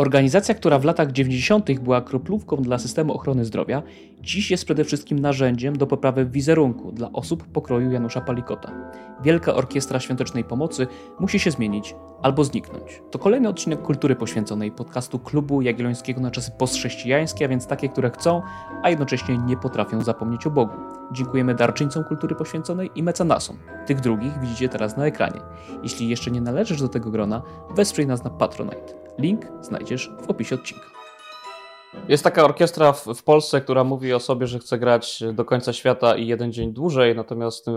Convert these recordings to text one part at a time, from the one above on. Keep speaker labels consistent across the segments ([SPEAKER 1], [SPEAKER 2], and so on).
[SPEAKER 1] Organizacja, która w latach 90. była kroplówką dla systemu ochrony zdrowia, dziś jest przede wszystkim narzędziem do poprawy wizerunku dla osób pokroju Janusza Palikota. Wielka Orkiestra Świątecznej Pomocy musi się zmienić albo zniknąć. To kolejny odcinek kultury poświęconej podcastu Klubu Jagiellońskiego na czasy postchrześcijańskie, a więc takie, które chcą, a jednocześnie nie potrafią zapomnieć o Bogu. Dziękujemy darczyńcom kultury poświęconej i mecenasom. Tych drugich widzicie teraz na ekranie. Jeśli jeszcze nie należysz do tego grona, wesprzyj nas na Patronite. Link znajdziesz w opisie odcinka. Jest taka orkiestra w, w, Polsce, która mówi o sobie, że chce grać do końca świata i jeden dzień dłużej, natomiast y,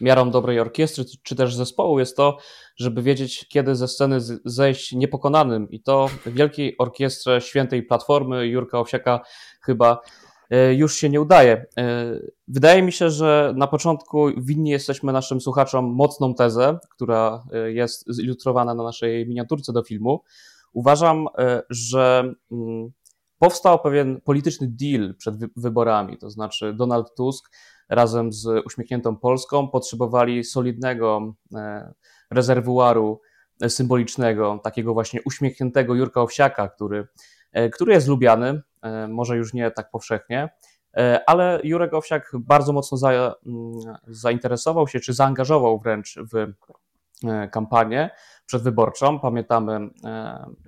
[SPEAKER 1] miarą dobrej orkiestry czy też zespołu jest to, żeby wiedzieć, kiedy ze sceny zejść niepokonanym. I to w Wielkiej Orkiestrze Świętej Platformy Jurka Owsiaka chyba już się nie udaje. Y, wydaje mi się, że na początku winni jesteśmy naszym słuchaczom mocną tezę, która jest zilustrowana na naszej miniaturce do filmu. Uważam, że mm, powstał pewien polityczny deal przed wyborami, to znaczy Donald Tusk razem z uśmiechniętą Polską potrzebowali solidnego e, rezerwuaru symbolicznego, takiego właśnie uśmiechniętego Jurka Owsiaka, który, e, który jest lubiany, e, może już nie tak powszechnie, ale Jurek Owsiak bardzo mocno za, mm, zainteresował się, czy zaangażował wręcz w kampanię przedwyborczą. Pamiętamy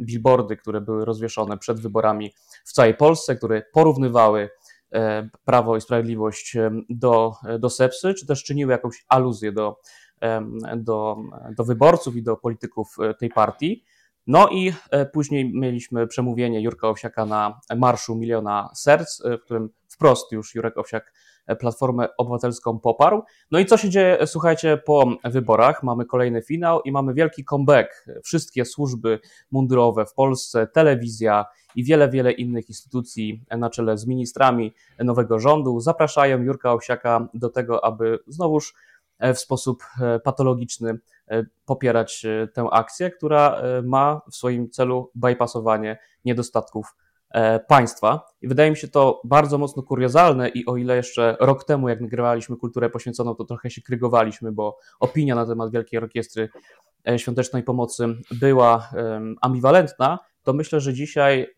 [SPEAKER 1] billboardy, które były rozwieszone przed wyborami w całej Polsce, które porównywały e, Prawo i Sprawiedliwość e, do, do Sepsy, czy też czyniły jakąś aluzję do, do, do wyborców i do polityków e, tej partii. No i później mieliśmy przemówienie Jurka Owsiaka na Marszu Miliona Serc, w którym wprost już Jurek Owsiak Platformę Obywatelską poparł. No i co się dzieje, słuchajcie, po wyborach? Mamy kolejny finał i mamy wielki comeback. Wszystkie służby mundurowe w Polsce, telewizja i wiele, wiele innych instytucji na czele z ministrami nowego rządu zapraszają Jurka Owsiaka do tego, aby znowuż e, w sposób e, patologiczny e, popierać tę akcję, która ma w swoim celu bypassowanie niedostatków państwa. I wydaje mi się to bardzo mocno kuriozalne i o ile jeszcze rok temu, jak nagrywaliśmy kulturę poświęconą, to trochę się krygowaliśmy, bo opinia na temat Wielkiej Orkiestry Świątecznej Pomocy była ambiwalentna, to myślę, że dzisiaj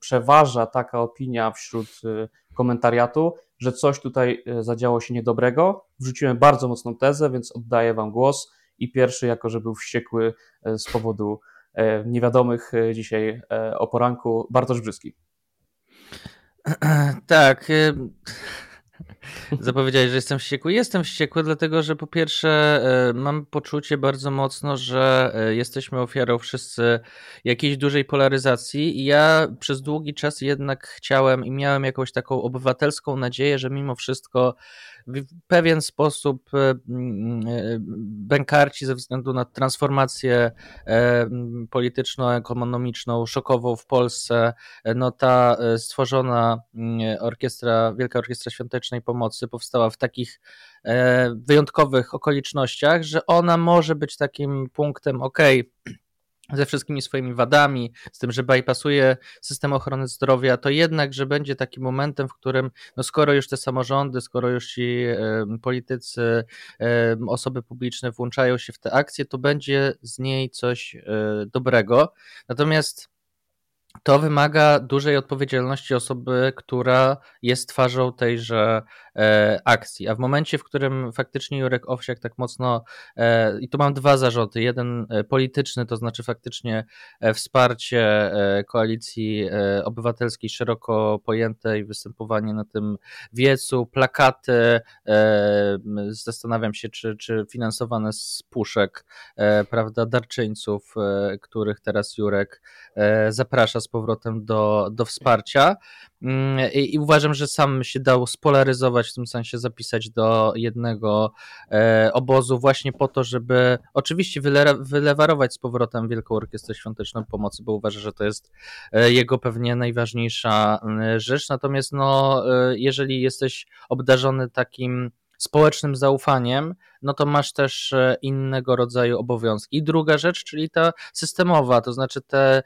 [SPEAKER 1] przeważa taka opinia wśród y, komentariatu, że coś tutaj y, zadziało się niedobrego. Wrzuciłem bardzo mocną tezę, więc oddaję Wam głos. I pierwszy, jako że był wściekły e, z powodu e, niewiadomych e, dzisiaj o poranku, Bartosz Brzyski.
[SPEAKER 2] Tak. Zapowiedziałeś, że jestem wściekły. Jestem wściekły, dlatego że po pierwsze e, mam poczucie bardzo mocno, że e, jesteśmy ofiarą wszyscy jakiejś dużej polaryzacji i ja przez długi czas jednak chciałem i miałem jakąś taką obywatelską nadzieję, że mimo wszystko w pewien sposób e, bękarci ze względu na transformację polityczno-ekonomiczną, szokową w Polsce, no ta stworzona orkiestra, Wielka Orkiestra Świątecznej Pomocy powstała w takich e, wyjątkowych okolicznościach, że ona może być takim punktem, ok, ze wszystkimi swoimi wadami, z tym, że bypassuje system ochrony zdrowia, to jednak, że będzie takim momentem, w którym, no skoro już te samorządy, skoro już ci e, politycy, e, osoby publiczne włączają się w te akcje, to będzie z niej coś dobrego. Natomiast to wymaga dużej odpowiedzialności osoby, która jest twarzą tejże e, akcji. A w momencie, w którym faktycznie Jurek Owsiak tak mocno, e, i tu mam dwa zarzuty. Jeden e, polityczny, to znaczy faktycznie e, wsparcie e, koalicji e, obywatelskiej szeroko pojętej, występowanie na tym wiecu, plakaty. Zastanawiam się, czy, czy finansowane z puszek, prawda, darczyńców, których teraz Jurek zaprasza z powrotem do, do wsparcia. Mm, I, I, uważam, że sam się dał spolaryzować, w tym sensie zapisać do jednego e, obozu, właśnie po to, żeby oczywiście wyle, wylewarować z powrotem Wielką Orkiestrę Świąteczną Pomocy, bo uważa, że to jest e, jego pewnie najważniejsza rzecz. Natomiast, no, e, jeżeli jesteś obdarzony takim społecznym zaufaniem, no to masz też e, innego rodzaju obowiązki. I druga rzecz, czyli ta systemowa, to znaczy te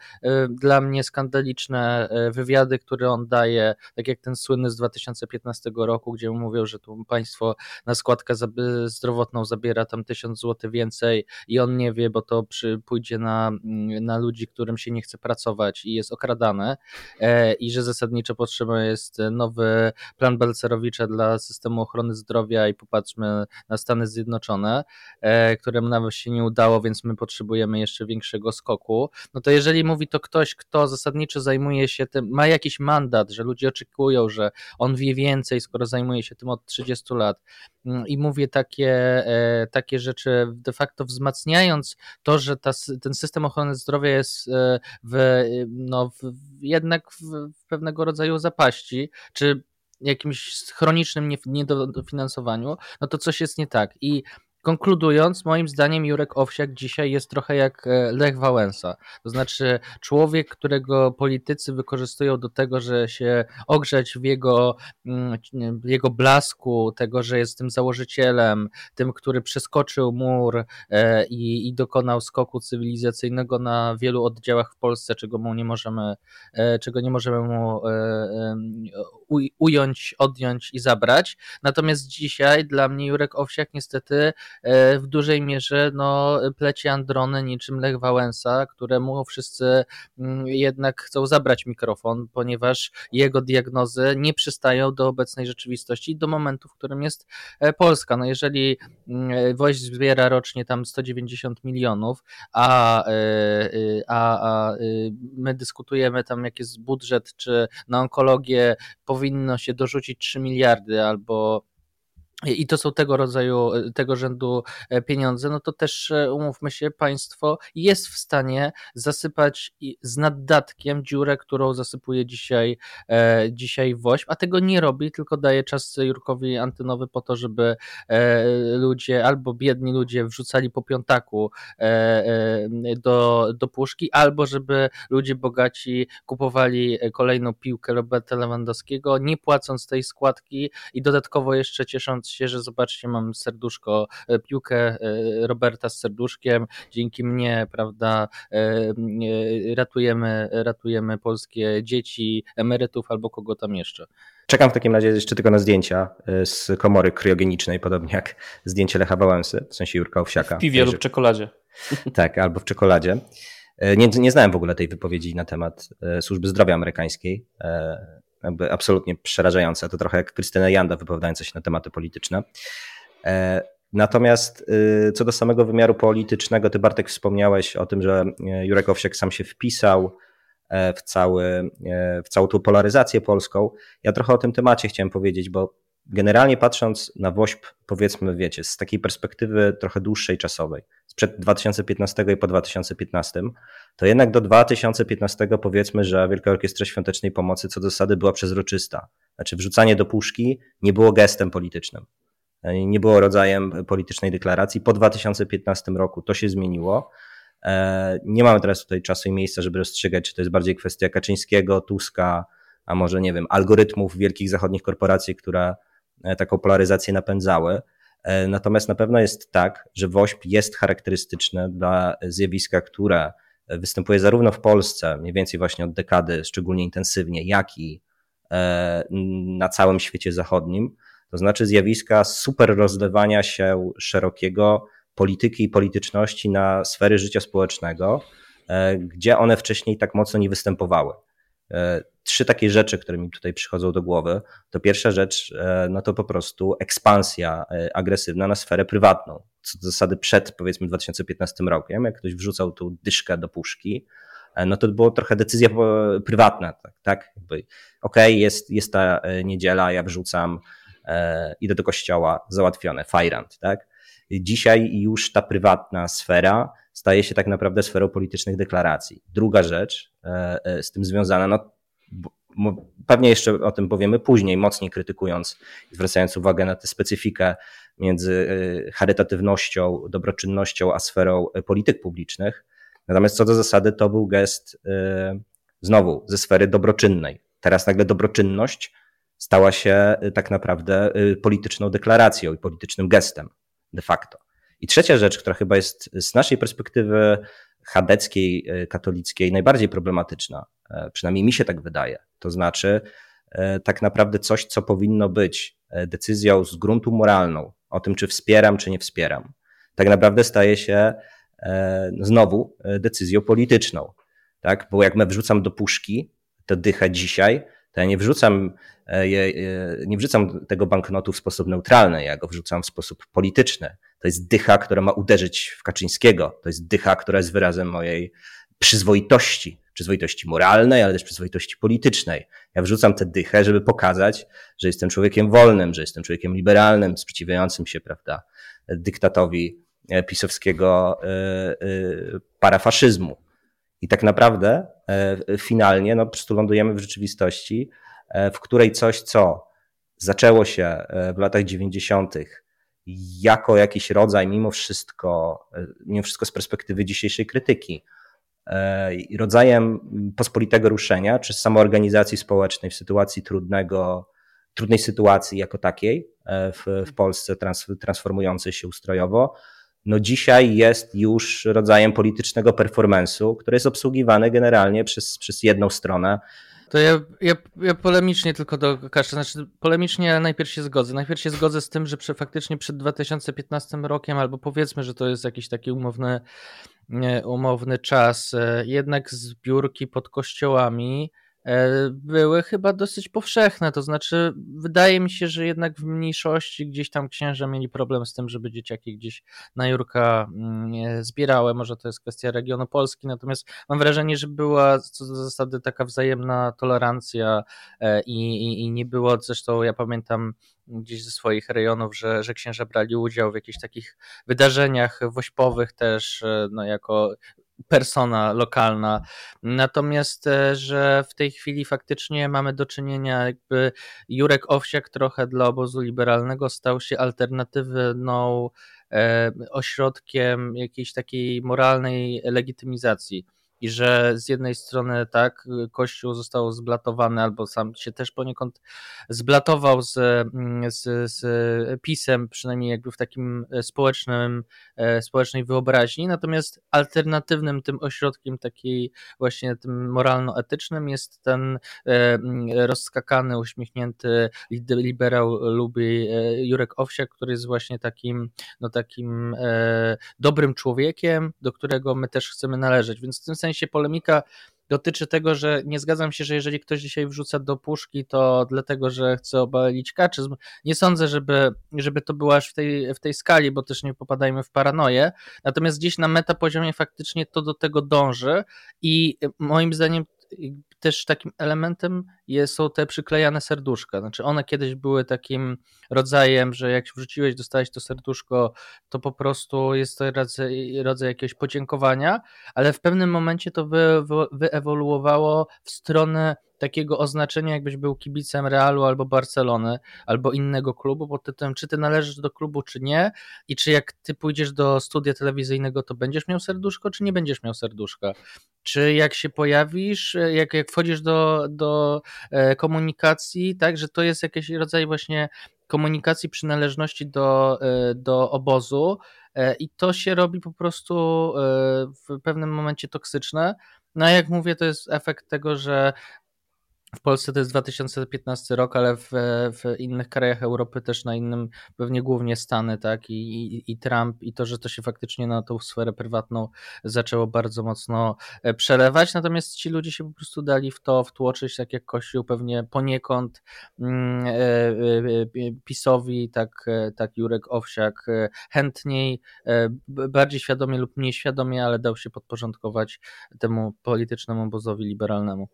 [SPEAKER 2] dla mnie skandaliczne wywiady, które on daje, tak jak ten słynny z 2015 roku, gdzie mówią, że tu państwo na składkę zdrowotną zabiera tam tysiąc złotych więcej i on nie wie, bo to przy, pójdzie na, mm, na ludzi, którym się nie chce pracować i jest okradane i że zasadniczo potrzeba jest nowy plan Belcerowicza dla systemu ochrony zdrowia i popatrzmy na Stany Zjednoczone, e, któremu nawet się nie udało, więc my potrzebujemy jeszcze większego skoku. No to jeżeli mówi to ktoś, kto zasadniczo zajmuje się tym, ma jakiś mandat, że ludzie oczekują, że on wie więcej, skoro zajmuje się tym od 30 lat mm, i mówię takie, e, takie rzeczy de facto wzmacniając to, że ta, ten system ochrony zdrowia jest e, w, no, w, jednak w, w pewnego rodzaju zapaści, czy jakimś chronicznym niedofinansowaniu, no to coś jest nie tak. I Konkludując, moim zdaniem Jurek Owsiak dzisiaj jest trochę jak e, Lech Wałęsa. To znaczy człowiek, którego politycy wykorzystują do tego, że się ogrzeć w jego, mm, w jego blasku, tego, że jest tym założycielem, tym, który przeskoczył mur e, i, i dokonał skoku cywilizacyjnego na wielu oddziałach w Polsce, czego mu nie możemy, e, czego nie możemy mu ująć, odjąć i zabrać. Natomiast dzisiaj dla mnie Jurek Owsiak niestety E, w dużej mierze no, pleci Androny niczym Lech Wałęsa, któremu wszyscy mm, jednak chcą zabrać mikrofon, ponieważ jego diagnozy nie przystają do obecnej rzeczywistości do momentu, w którym jest e, Polska. No jeżeli mm, Woź zbiera rocznie tam 190 milionów, a, e, a, a my dyskutujemy tam jaki jest budżet, czy na onkologię powinno się dorzucić 3 miliardy albo i to są tego rodzaju, tego rzędu e, pieniądze, no to też e, umówmy się, państwo jest w stanie zasypać z naddatkiem dziurę, którą zasypuje dzisiaj, e, dzisiaj WOŚP, a tego nie robi, tylko daje czas Jurkowi Antynowy po to, żeby ludzie, albo biedni ludzie wrzucali po piątaku do, do puszki, albo żeby ludzie bogaci kupowali kolejną piłkę Roberta Lewandowskiego, nie płacąc tej składki i dodatkowo jeszcze ciesząc się, że zobaczcie, mam serduszko, e, piłkę e, Roberta z serduszkiem, dzięki mnie, prawda, e, ratujemy, ratujemy polskie dzieci, emerytów albo kogo tam jeszcze.
[SPEAKER 3] Czekam w takim razie jeszcze tylko na zdjęcia z komory kryogenicznej, podobnie jak zdjęcie Lecha Wałęsy, w sensie Jurka Owsiaka.
[SPEAKER 1] W piwie lub czekoladzie.
[SPEAKER 3] Tak, albo w czekoladzie. Nie, nie znałem w ogóle tej wypowiedzi na temat służby zdrowia amerykańskiej jakby absolutnie przerażające. To trochę jak Krystyna Janda wypowiadająca się na tematy polityczne. E, natomiast y, co do samego wymiaru politycznego, ty Bartek wspomniałeś o tym, że e, Jurek Owsiak sam się wpisał e, w, cały, w całą tą polaryzację polską. Ja trochę o tym temacie chciałem powiedzieć, bo generalnie patrząc na WOŚP, powiedzmy, wiecie, z takiej perspektywy trochę dłuższej czasowej, sprzed 2015 i po 2015, to jednak do 2015 powiedzmy, że Wielka Orkiestra Świątecznej Pomocy co do zasady była przezroczysta. Znaczy wrzucanie do puszki nie było gestem politycznym. Nie było rodzajem politycznej deklaracji. Po 2015 roku to się zmieniło. E, nie mamy teraz tutaj czasu i miejsca, żeby rozstrzygać, czy to jest bardziej kwestia Kaczyńskiego, Tuska, a może nie wiem, algorytmów wielkich zachodnich korporacji, które e, taką polaryzację napędzały. E, natomiast na pewno jest tak, że WOŚP jest charakterystyczne dla zjawiska, które występuje zarówno w Polsce, mniej więcej właśnie od dekady, szczególnie intensywnie, jak i e, na całym świecie zachodnim. To znaczy zjawiska super rozlewania się szerokiego polityki i polityczności na sfery życia społecznego, e, gdzie one wcześniej tak mocno nie występowały trzy takie rzeczy, które mi tutaj przychodzą do głowy. To pierwsza rzecz, e, no to po prostu ekspansja e, agresywna na sferę prywatną. Co do zasady przed powiedzmy 2015 rokiem, jak ktoś wrzucał tą dyszkę do puszki, e, no to było trochę decyzja prywatna, tak? tak? Okej, okay, jest, jest ta niedziela, ja wrzucam, idę do kościoła, załatwione, fajrant, tak? Dzisiaj już ta prywatna sfera staje się tak naprawdę sferą politycznych deklaracji. Druga rzecz z tym związana, no Pewnie jeszcze o tym powiemy później, mocniej krytykując i zwracając uwagę na tę specyfikę między y, charytatywnością, dobroczynnością, a sferą y, polityk publicznych. Natomiast co do zasady, to był gest y, znowu ze sfery dobroczynnej. Teraz nagle dobroczynność stała się tak naprawdę polityczną deklaracją i politycznym gestem. de facto. I trzecia rzecz, która chyba jest z naszej perspektywy chadeckiej, e, katolickiej najbardziej problematyczna, e, przynajmniej mi się tak wydaje, to znaczy e, tak naprawdę coś, co powinno być decyzją z gruntu moralną o tym, czy wspieram, czy nie wspieram, tak naprawdę staje się znowu decyzją polityczną. Tak? Bo jak me wrzucam do puszki, to dycha dzisiaj, to ja nie wrzucam, nie wrzucam tego banknotu w sposób neutralny, ja go wrzucam w sposób polityczny. To jest dycha, która ma uderzyć w Kaczyńskiego. To jest dycha, która jest wyrazem mojej przyzwoitości, przyzwoitości moralnej, ale też przyzwoitości politycznej. Ja wrzucam tę dychę, żeby pokazać, że jestem człowiekiem wolnym, że jestem człowiekiem liberalnym, sprzeciwiającym się, prawda, dyktatowi e, pisowskiego e, e, parafaszyzmu. I tak naprawdę finalnie no, po prostu lądujemy w rzeczywistości, w której coś, co zaczęło się w latach 90., jako jakiś rodzaj, mimo wszystko, mimo wszystko z perspektywy dzisiejszej krytyki, e, rodzajem pospolitego ruszenia, czy samoorganizacji społecznej w sytuacji trudnego, trudnej sytuacji jako takiej e, w, w Polsce trans, transformującej się ustrojowo, no dzisiaj jest już rodzajem politycznego performance'u, który jest obsługiwany generalnie przez, przez jedną stronę,
[SPEAKER 2] to ja, ja, ja polemicznie tylko do Kasza, znaczy polemicznie najpierw się zgodzę. Najpierw się zgodzę z tym, że przy, faktycznie przed 2015 rokiem, albo powiedzmy, że to jest jakiś taki umowny, umowny czas, e, jednak zbiórki pod kościołami E, były chyba dosyć powszechne. To znaczy, wydaje mi się, że jednak w mniejszości gdzieś tam księża mieli problem z tym, żeby dzieciaki gdzieś na Jurka mm, zbierały. Może to jest kwestia regionu Polski, natomiast mam wrażenie, że była co do zasady taka wzajemna tolerancja e, i, i, i nie było, zresztą ja pamiętam gdzieś ze swoich rejonów, że, że księża brali udział w jakichś takich wydarzeniach wośpowych też, e, no jako persona lokalna. Natomiast, e, że w tej chwili faktycznie mamy do czynienia, jakby Jurek Owsiak trochę dla obozu liberalnego stał się alternatywną e, ośrodkiem jakiejś takiej moralnej legitymizacji i że z jednej strony tak, Kościół został zblatowany, albo sam się też poniekąd zblatował z, z, z pisem, przynajmniej jakby w takim społecznym, e, społecznej wyobraźni, natomiast alternatywnym tym ośrodkiem takiej właśnie tym moralno-etycznym jest ten e, rozskakany, uśmiechnięty liberał lubi e, Jurek Owsiak, który jest właśnie takim, no takim dobrym człowiekiem, do którego my też chcemy należeć, więc w tym sensie polemika dotyczy tego, że nie zgadzam się, że jeżeli ktoś dzisiaj wrzuca do puszki, to dlatego, że chce obalić kaczyzm. Nie sądzę, żeby, żeby to było aż w tej, w tej skali, bo też nie popadajmy w paranoję. Natomiast gdzieś na metapoziomie faktycznie to do tego dąży i moim zdaniem też takim elementem są te przyklejane serduszka. Znaczy one kiedyś były takim rodzajem, że jak wrzuciłeś, dostałeś to serduszko, to po prostu jest to rodzaj, rodzaj jakiegoś podziękowania, ale w pewnym momencie to wy, wyewoluowało w stronę takiego oznaczenia, jakbyś był kibicem Realu albo Barcelony, albo innego klubu, pod tytułem, czy ty należysz do klubu, czy nie, i czy jak ty pójdziesz do studia telewizyjnego, to będziesz miał serduszko, czy nie będziesz miał serduszka. Czy jak się pojawisz, jak, jak wchodzisz do, do e, komunikacji, tak, że to jest jakiś rodzaj właśnie komunikacji przynależności do, e, do obozu, e, i to się robi po prostu w pewnym momencie toksyczne. No a jak mówię, to jest efekt tego, że w Polsce to jest 2015 rok, ale w, w, innych krajach Europy też na innym, pewnie głównie Stany, tak, I, i, i, Trump, i to, że to się faktycznie na tą sferę prywatną zaczęło bardzo mocno e, przelewać, natomiast ci ludzie się po prostu dali w to wtłoczyć, tak jak Kościół pewnie poniekąd mm, e, e, PiSowi, tak, tak Jurek Owsiak chętniej, bardziej świadomie lub mniej świadomie, ale dał się podporządkować temu politycznemu obozowi liberalnemu.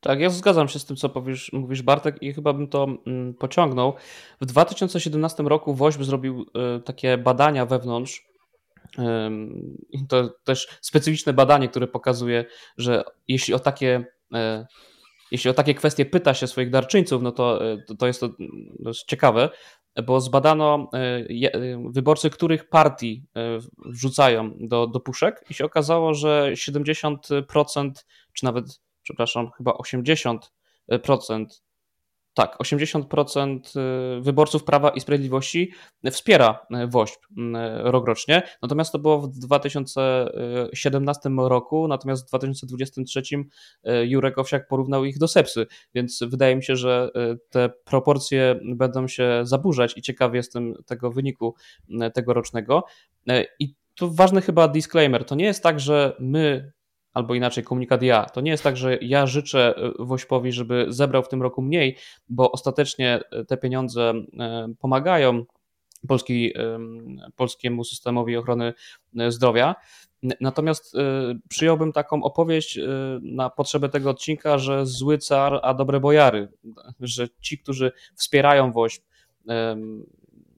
[SPEAKER 1] Tak, ja zgadzam się z tym, co powiesz, mówisz, Bartek, i chyba bym to mm, pociągnął. W 2017 roku WOŚP zrobił y, takie badania wewnątrz. To też specyficzne badanie, które pokazuje, że jeśli o takie e, jeśli o takie kwestie pyta się swoich darczyńców, no to, e, to jest to dość ciekawe, bo zbadano wyborcy, których partii wrzucają do, do puszek i się okazało, że 70% czy nawet przepraszam, chyba 80% Tak, 80% y, wyborców Prawa i Sprawiedliwości wspiera y, WOŚP rokrocznie, natomiast to było w 2017 roku, natomiast w 2023 Jurek Owsiak porównał ich do Sepsy, więc wydaje mi się, że te proporcje będą się zaburzać i ciekawy jestem tego wyniku tegorocznego. I tu ważny chyba disclaimer, to nie jest tak, że my albo inaczej komunikat ja. To nie jest tak, że ja życzę e, Wośpowi, żeby zebrał w tym roku mniej, bo ostatecznie e, te pieniądze e, pomagają Polski, polskiemu systemowi ochrony zdrowia. Natomiast przyjąłbym taką opowieść na potrzebę tego odcinka, że zły car, a dobre bojary, że ci, którzy wspierają WOŚP,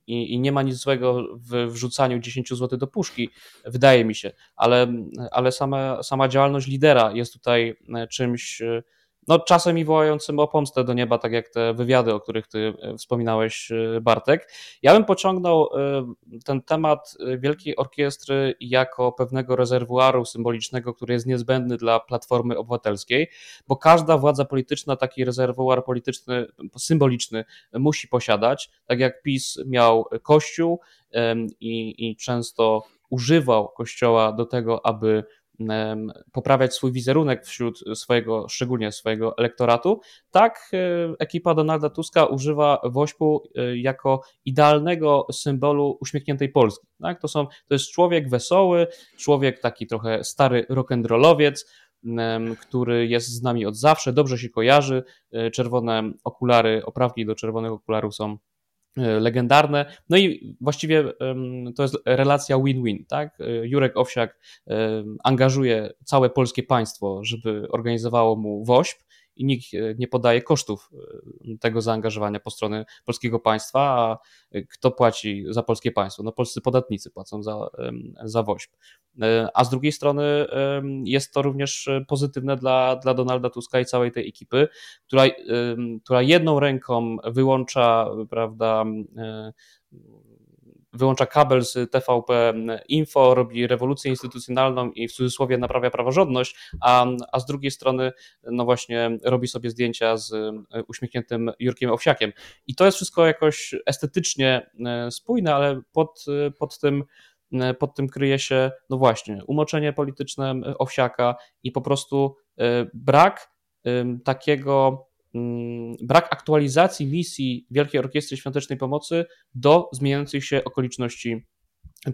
[SPEAKER 1] i, i nie ma nic złego w wrzucaniu 10 zł do puszki, wydaje mi się, ale, ale sama, sama działalność lidera jest tutaj e, czymś e, no, czasem i wołającym o pomstę do nieba, tak jak te wywiady, o których ty e, wspominałeś, e, Bartek. Ja bym pociągnął e, ten temat Wielkiej Orkiestry jako pewnego rezerwuaru symbolicznego, który jest niezbędny dla Platformy Obywatelskiej, bo każda władza polityczna taki rezerwuar polityczny, symboliczny musi posiadać, tak jak PiS miał Kościół i, i często używał Kościoła do tego, aby poprawiać swój wizerunek wśród swojego, szczególnie swojego elektoratu, tak e, ekipa Donalda Tuska używa wośpu e, jako idealnego symbolu uśmiechniętej Polski. Tak? To, są, to jest człowiek wesoły, człowiek taki trochę stary rock'n'rollowiec, który jest z nami od zawsze, dobrze się kojarzy. E, czerwone okulary, oprawki do czerwonych okularów są legendarne. No i właściwie to jest relacja win-win, tak? E, Jurek Owsiak angażuje całe polskie państwo, żeby organizowało mu WOŚP i nikt e, nie podaje kosztów tego zaangażowania po stronie polskiego państwa, a kto płaci za polskie państwo? No polscy podatnicy płacą za, za WOŚP. E, a z drugiej strony jest to również pozytywne dla, dla Donalda Tuska i całej tej ekipy, która, która jedną ręką wyłącza, prawda, e, wyłącza kabel z TVP Info, robi rewolucję instytucjonalną i w cudzysłowie naprawia praworządność, a, a z drugiej strony no właśnie robi sobie zdjęcia z uśmiechniętym Jurkiem Owsiakiem. I to jest wszystko jakoś estetycznie e, spójne, ale pod, pod tym E, pod tym kryje się, no właśnie, umoczenie polityczne Owsiaka i po prostu e, brak takiego, brak aktualizacji misji Wielkiej Orkiestry Świątecznej Pomocy do zmieniających się okoliczności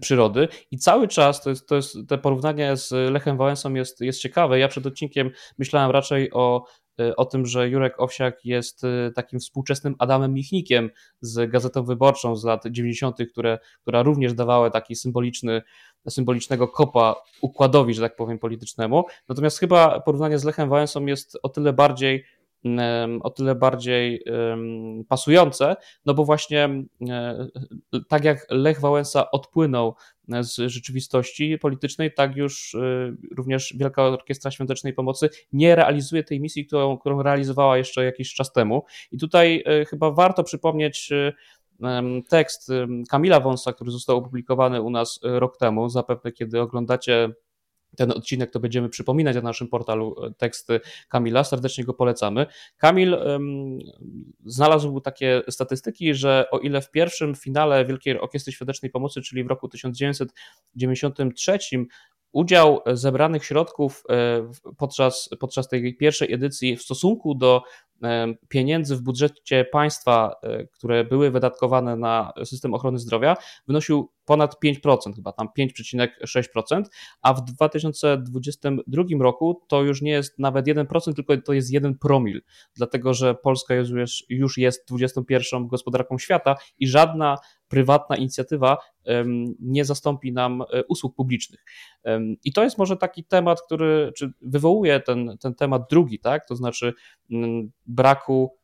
[SPEAKER 1] przyrody i cały czas to jest, to jest te porównanie z Lechem Wałęsą jest, jest ciekawe. Ja przed odcinkiem myślałem raczej o Y, o tym, że Jurek Owsiak jest y, takim współczesnym Adamem Michnikiem z Gazetą Wyborczą z lat 90., które, która również dawała taki symboliczny, symbolicznego kopa układowi, że tak powiem, politycznemu. Natomiast chyba porównanie z Lechem Wałęsą jest o tyle bardziej o tyle bardziej pasujące, no bo właśnie e, tak jak Lech Wałęsa odpłynął z rzeczywistości politycznej, tak już e, również Wielka Orkiestra Świątecznej Pomocy nie realizuje tej misji, którą, którą realizowała jeszcze jakiś czas temu. I tutaj e, chyba warto przypomnieć tekst Kamila Wąsa, który został opublikowany u nas rok temu. Zapewne, kiedy oglądacie ten odcinek, to będziemy przypominać na naszym portalu e, teksty Kamila, serdecznie go polecamy. Kamil um, znalazł takie statystyki, że o ile w pierwszym finale Wielkiej Orkiestry Świątecznej Pomocy, czyli w roku 1993 udział zebranych środków e, podczas, podczas tej pierwszej edycji w stosunku do pieniędzy w budżecie państwa, e, które były wydatkowane na system ochrony zdrowia, wynosił ponad 5%, chyba tam 5,6%, a w 2022 roku to już nie jest nawet 1%, tylko to jest 1 promil, dlatego że Polska już, już jest 21 gospodarką świata i żadna prywatna inicjatywa nie zastąpi nam e, usług publicznych. I to jest może taki temat, który czy wywołuje ten, ten temat drugi, tak? To znaczy mm, braku,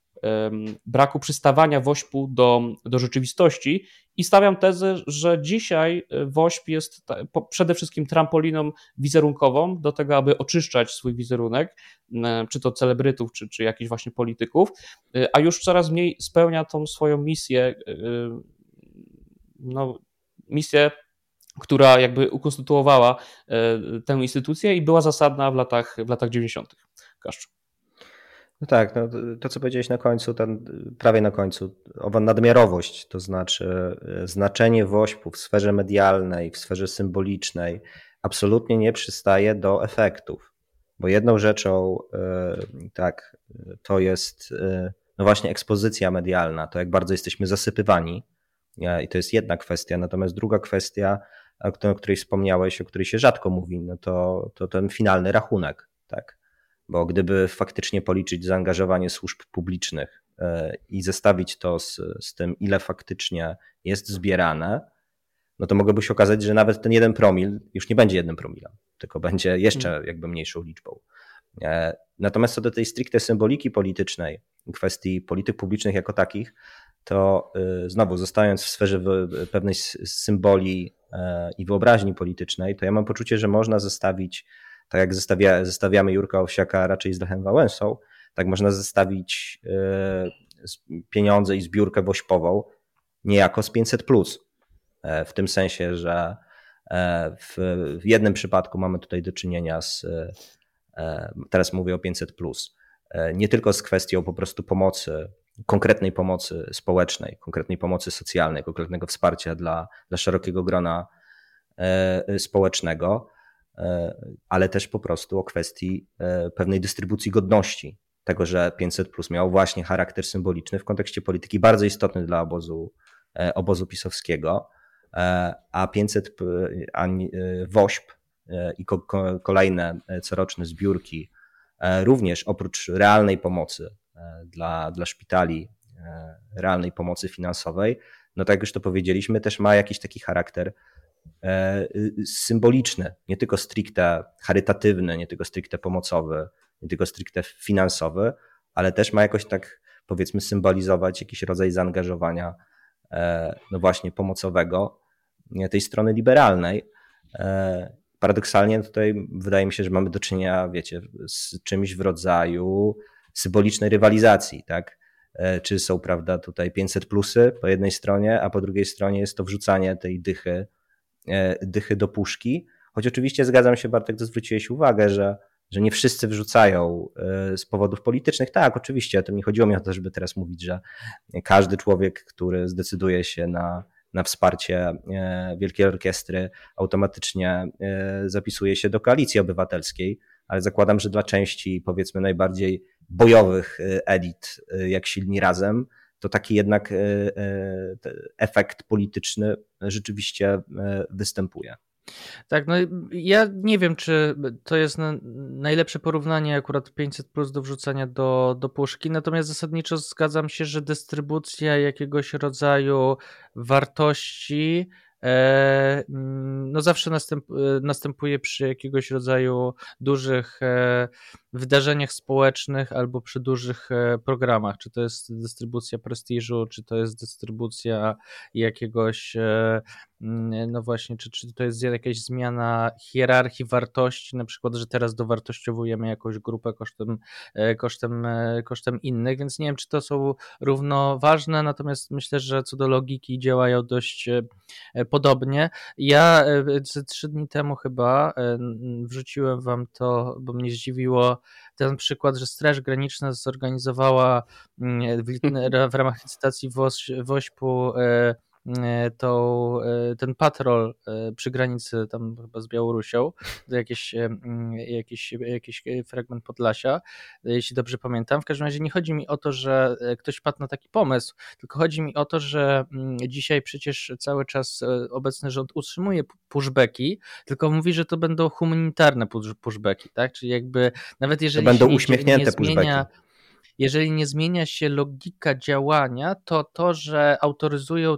[SPEAKER 1] braku przystawania WOŚP-u do, do rzeczywistości i stawiam tezę, że dzisiaj e, WOŚP jest przede wszystkim trampoliną wizerunkową do tego, aby oczyszczać swój wizerunek, czy to celebrytów, czy, czy jakichś właśnie polityków, e, a już coraz mniej spełnia tą swoją misję, e, no, misję która jakby ukonstytuowała tę instytucję i była zasadna w latach, w latach 90. Kaszczu.
[SPEAKER 3] No tak, no to co powiedziałeś na końcu, ten, prawie na końcu, owa nadmiarowość, to znaczy e, znaczenie wośpu w sferze medialnej, w sferze symbolicznej absolutnie nie przystaje do efektów. Bo jedną rzeczą, e, tak, to jest e, no właśnie ekspozycja medialna, to jak bardzo jesteśmy zasypywani i to jest jedna kwestia, natomiast druga kwestia, o której wspomniałeś, o której się rzadko mówi, no to, to ten finalny rachunek, tak bo gdyby faktycznie policzyć zaangażowanie służb publicznych e, i zestawić to z, z tym, ile faktycznie jest zbierane, no to mogłoby się okazać, że nawet ten jeden promil już nie będzie jednym promilem, tylko będzie jeszcze hmm. jakby mniejszą liczbą. E, natomiast co do tej stricte symboliki politycznej, kwestii polityk publicznych jako takich, to e, znowu zostając w sferze pewnej symboli i wyobraźni politycznej, to ja mam poczucie, że można zestawić tak jak zestawia, zestawiamy Jurka Owsiaka raczej z Lechem Wałęsą, tak można zestawić e, pieniądze i zbiórkę wośpową niejako z 500. E, w tym sensie, że e, w, w jednym przypadku mamy tutaj do czynienia z, teraz mówię o 500, nie tylko z kwestią po prostu pomocy, konkretnej pomocy społecznej, konkretnej pomocy socjalnej, konkretnego wsparcia dla, dla szerokiego grona społecznego, ale też po prostu o kwestii e, pewnej dystrybucji godności. Tego, że 500 plus miał właśnie charakter symboliczny w kontekście polityki bardzo istotny dla obozu, e, obozu pisowskiego, a 500 a WOŚP i kolejne coroczne zbiórki, również oprócz realnej pomocy dla, dla szpitali, realnej pomocy finansowej, no tak jak już to powiedzieliśmy, też ma jakiś taki charakter E, symboliczne, nie tylko stricte charytatywne, nie tylko stricte pomocowe, nie tylko stricte finansowe, ale też ma jakoś tak powiedzmy symbolizować jakiś rodzaj zaangażowania e, no właśnie pomocowego tej strony liberalnej. E, paradoksalnie tutaj wydaje mi się, że mamy do czynienia, wiecie, z czymś w rodzaju symbolicznej rywalizacji, tak? Czy są, prawda, tutaj 500 plusy po jednej stronie, a po drugiej stronie jest to wrzucanie tej dychy E, dychy do puszki. Choć oczywiście zgadzam się, Bartek, to zwróciłeś uwagę, że, że nie wszyscy wrzucają e, z powodów politycznych. Tak, oczywiście, to nie chodziło mi o to, żeby teraz mówić, że każdy człowiek, który zdecyduje się na, na wsparcie e, Wielkiej Orkiestry, automatycznie zapisuje się do koalicji obywatelskiej, ale zakładam, że dla części powiedzmy najbardziej bojowych elit, jak silni razem, to taki jednak e, e, efekt polityczny rzeczywiście e, występuje.
[SPEAKER 2] Tak, no ja nie wiem, czy to jest najlepsze porównanie akurat 500 plus do wrzucania do, do puszki, natomiast zasadniczo zgadzam się, że dystrybucja jakiegoś rodzaju wartości no zawsze następ, następuje przy jakiegoś rodzaju dużych wydarzeniach społecznych albo przy dużych programach, czy to jest dystrybucja prestiżu, czy to jest dystrybucja jakiegoś Mm, no właśnie, czy, czy to jest jakaś zmiana hierarchii wartości, na przykład, że teraz dowartościowujemy jakąś grupę kosztem, e, kosztem, e, kosztem innych, więc nie wiem, czy to są równoważne, natomiast myślę, że co do logiki działają dość e, podobnie. Ja ze trzy dni temu chyba wrzuciłem wam to, bo mnie zdziwiło ten przykład, że Straż Graniczna zorganizowała mm, w, w ramach licytacji WOŚP-u E, to, e, ten patrol e, przy granicy tam chyba z Białorusią, jakiś, jakiś, jakiś fragment Podlasia, jeśli dobrze pamiętam. W każdym razie nie chodzi mi o to, że ktoś padł na taki pomysł, tylko chodzi mi o to, że dzisiaj przecież cały czas obecny rząd utrzymuje pushbacki, tylko mówi, że to będą humanitarne pushbacki, tak? Czyli jakby nawet jeżeli
[SPEAKER 3] to będą uśmiechnięte nie zmienia, pushbacki
[SPEAKER 2] jeżeli nie zmienia się logika działania, to to, że autoryzują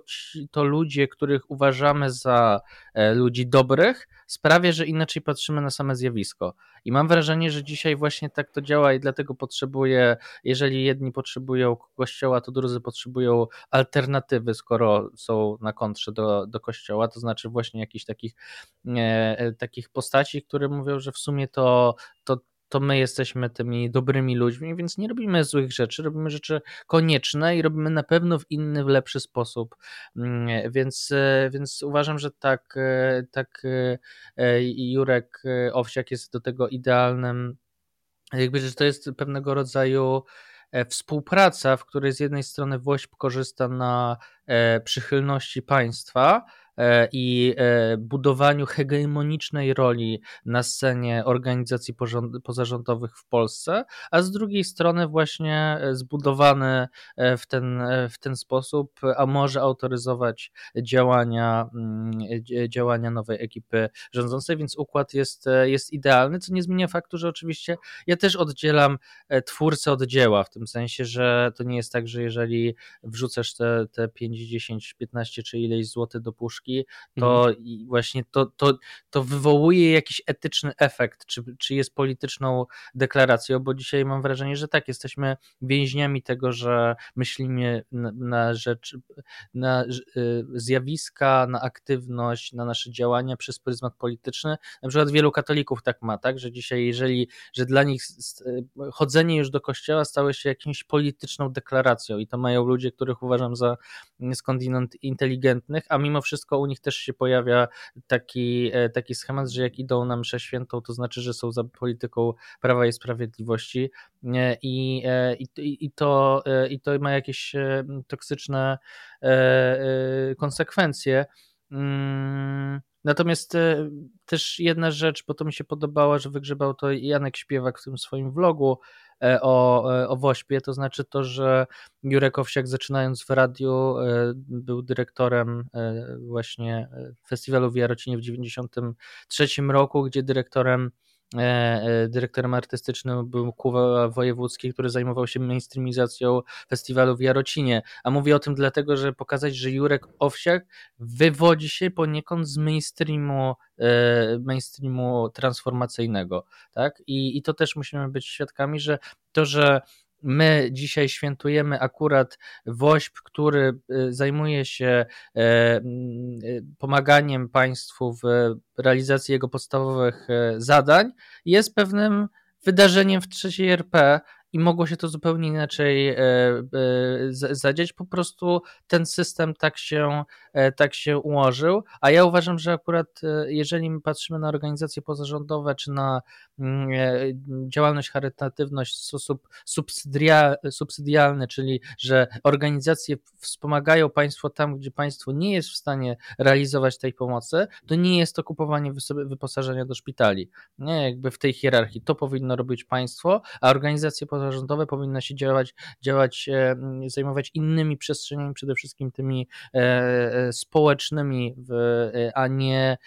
[SPEAKER 2] to ludzie, których uważamy za e, ludzi dobrych, sprawia, że inaczej patrzymy na same zjawisko. I mam wrażenie, że dzisiaj właśnie tak to działa i dlatego potrzebuję, jeżeli jedni potrzebują kościoła, to drudzy potrzebują alternatywy, skoro są na kontrze do, do kościoła, to znaczy właśnie jakichś takich, e, e takich postaci, które mówią, że w sumie to, to to my jesteśmy tymi dobrymi ludźmi, więc nie robimy złych rzeczy, robimy rzeczy konieczne i robimy na pewno w inny, w lepszy sposób. Mm, więc, e, więc uważam, że tak, e, tak e, Jurek Owsiak jest do tego idealnym jakby, że to jest pewnego rodzaju współpraca, w której z jednej strony WOŚP korzysta na przychylności państwa, i e, budowaniu hegemonicznej roli na scenie organizacji pozarządowych w Polsce, a z drugiej strony właśnie e, zbudowany w ten, w ten sposób, a może autoryzować działania, mm, działania nowej ekipy rządzącej, więc układ jest, jest idealny, co nie zmienia faktu, że oczywiście ja też oddzielam twórcę od dzieła, w tym sensie, że to nie jest tak, że jeżeli wrzucasz te, te 5, 10, 15 czy ileś złotych do puszki, to mhm. właśnie to, to, to wywołuje jakiś etyczny efekt, czy, czy jest polityczną deklaracją, bo dzisiaj mam wrażenie, że tak, jesteśmy więźniami tego, że myślimy na, na rzecz, na y, zjawiska, na aktywność, na nasze działania przez pryzmat polityczny. Na przykład wielu katolików tak ma, tak, że dzisiaj jeżeli, że dla nich chodzenie już do kościoła stało się jakimś polityczną deklaracją i to mają ludzie, których uważam za skądinąd inteligentnych, a mimo wszystko u nich też się pojawia taki, e, taki schemat, że jak idą na mszę świętą, to znaczy, że są za polityką Prawa i Sprawiedliwości e, i, e, i, i, to, i to ma jakieś toksyczne konsekwencje. Mm, natomiast też jedna rzecz, bo to mi się podobała, że wygrzebał to Janek Śpiewak w tym swoim vlogu, o, e, o Wośpie, to znaczy to, że Jurek Owsiak zaczynając w radiu e, był dyrektorem właśnie festiwalu w Jarocinie w 1993 roku, gdzie dyrektorem dyrektorem artystycznym był Kuwa Wojewódzki, który zajmował się mainstreamizacją festiwalu w Jarocinie. A mówię o tym dlatego, że pokazać, że Jurek Owsiak wywodzi się poniekąd z mainstreamu E, mainstreamu transformacyjnego. Tak? I, I to też musimy być świadkami, że to, że my dzisiaj świętujemy akurat WOŚP, który e, zajmuje się e, pomaganiem państwu w realizacji jego podstawowych zadań, jest pewnym wydarzeniem w trzeciej RP i mogło się to zupełnie inaczej e, e, zadziać. Po prostu ten system tak się, e, tak się ułożył, a ja uważam, że akurat jeżeli my patrzymy na organizacje pozarządowe czy na mm, działalność charytatywność w sposób subsydialny, czyli że organizacje wspomagają państwo tam, gdzie państwo nie jest w stanie realizować tej pomocy, to nie jest to kupowanie wyposażenia do szpitali. Nie, jakby w tej hierarchii to powinno robić państwo, a organizacje pozarządowe pozarządowe powinno się działać, działać e, zajmować innymi przestrzeniami, przede wszystkim tymi e, e, społecznymi, a nie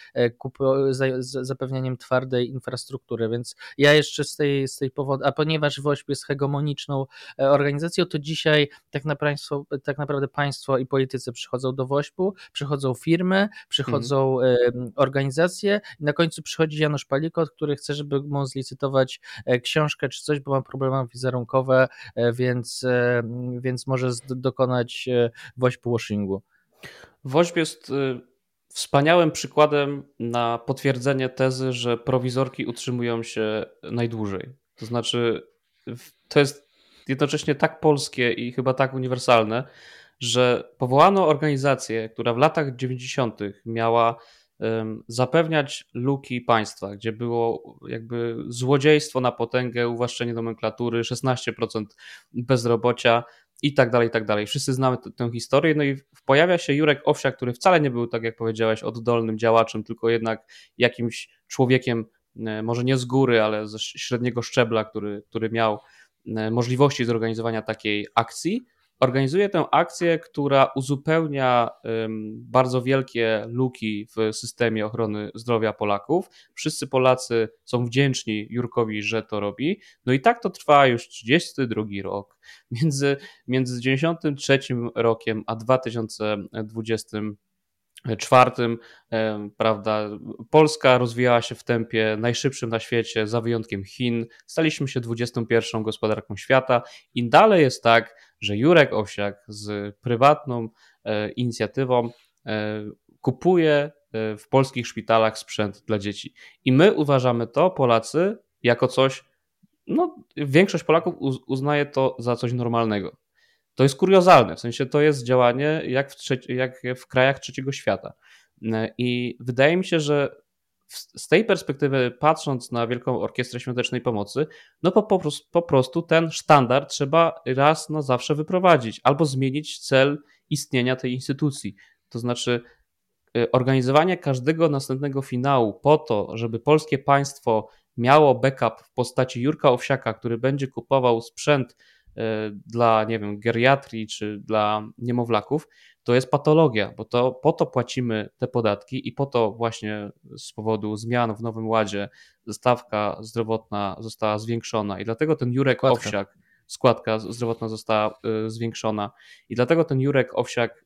[SPEAKER 2] zapewnianiem twardej infrastruktury. Więc ja jeszcze z tej, z tej powodu, a ponieważ WOŚP jest hegemoniczną organizacją, to dzisiaj tak naprawdę, tak naprawdę państwo i politycy przychodzą do WOŚP-u, przychodzą firmy, przychodzą hmm. organizacje i na końcu przychodzi Janusz Palikot, który chce, żeby mu zlicytować książkę czy coś, bo ma problem wizerunkowy wizerunkowe, e, więc, e, więc może dokonać e, woźb washingu.
[SPEAKER 1] Woźb jest wspaniałym przykładem na potwierdzenie tezy, że prowizorki utrzymują się najdłużej. To znaczy, to jest jednocześnie tak polskie i chyba tak uniwersalne, że powołano organizację, która w latach 90. miała zapewniać luki państwa, gdzie było jakby złodziejstwo na potęgę, uwłaszczenie nomenklatury, 16% bezrobocia i tak dalej, i tak dalej. Wszyscy znamy tę historię, no i pojawia się Jurek Owsiak, który wcale nie był, tak jak powiedziałeś, oddolnym działaczem, tylko jednak jakimś człowiekiem, e, może nie z góry, ale ze średniego szczebla, który, który miał e, możliwości zorganizowania takiej akcji organizuje tę akcję, która uzupełnia bardzo wielkie luki w systemie ochrony zdrowia Polaków. Wszyscy Polacy są wdzięczni Jurkowi, że to robi. No i tak to trwa już 32 rok. Między, między 93 rokiem a 2020 czwartym, prawda, Polska rozwijała się w tempie najszybszym na świecie, za wyjątkiem Chin. Staliśmy się 21 gospodarką świata i dalej jest tak, że Jurek Owsiak z prywatną e, inicjatywą e, kupuje e, w polskich szpitalach sprzęt dla dzieci. I my uważamy to, Polacy, jako coś, no, większość Polaków uznaje to za coś normalnego. To jest kuriozalne, w sensie to jest działanie jak w, trzeci, jak w krajach trzeciego świata. I wydaje mi się, że z tej perspektywy, patrząc na Wielką Orkiestrę Świątecznej Pomocy, no po, po, po prostu ten sztandar trzeba raz na zawsze wyprowadzić albo zmienić cel istnienia tej instytucji. To znaczy, y, organizowanie każdego następnego finału po to, żeby polskie państwo miało backup w postaci Jurka Owsiaka, który będzie kupował sprzęt dla, nie wiem, geriatrii czy dla niemowlaków, to jest patologia, bo to po to płacimy te podatki i po to właśnie z powodu zmian w Nowym Ładzie stawka zdrowotna została zwiększona i dlatego ten Jurek Składka. Owsiak, składka zdrowotna została y, zwiększona i dlatego ten Jurek Owsiak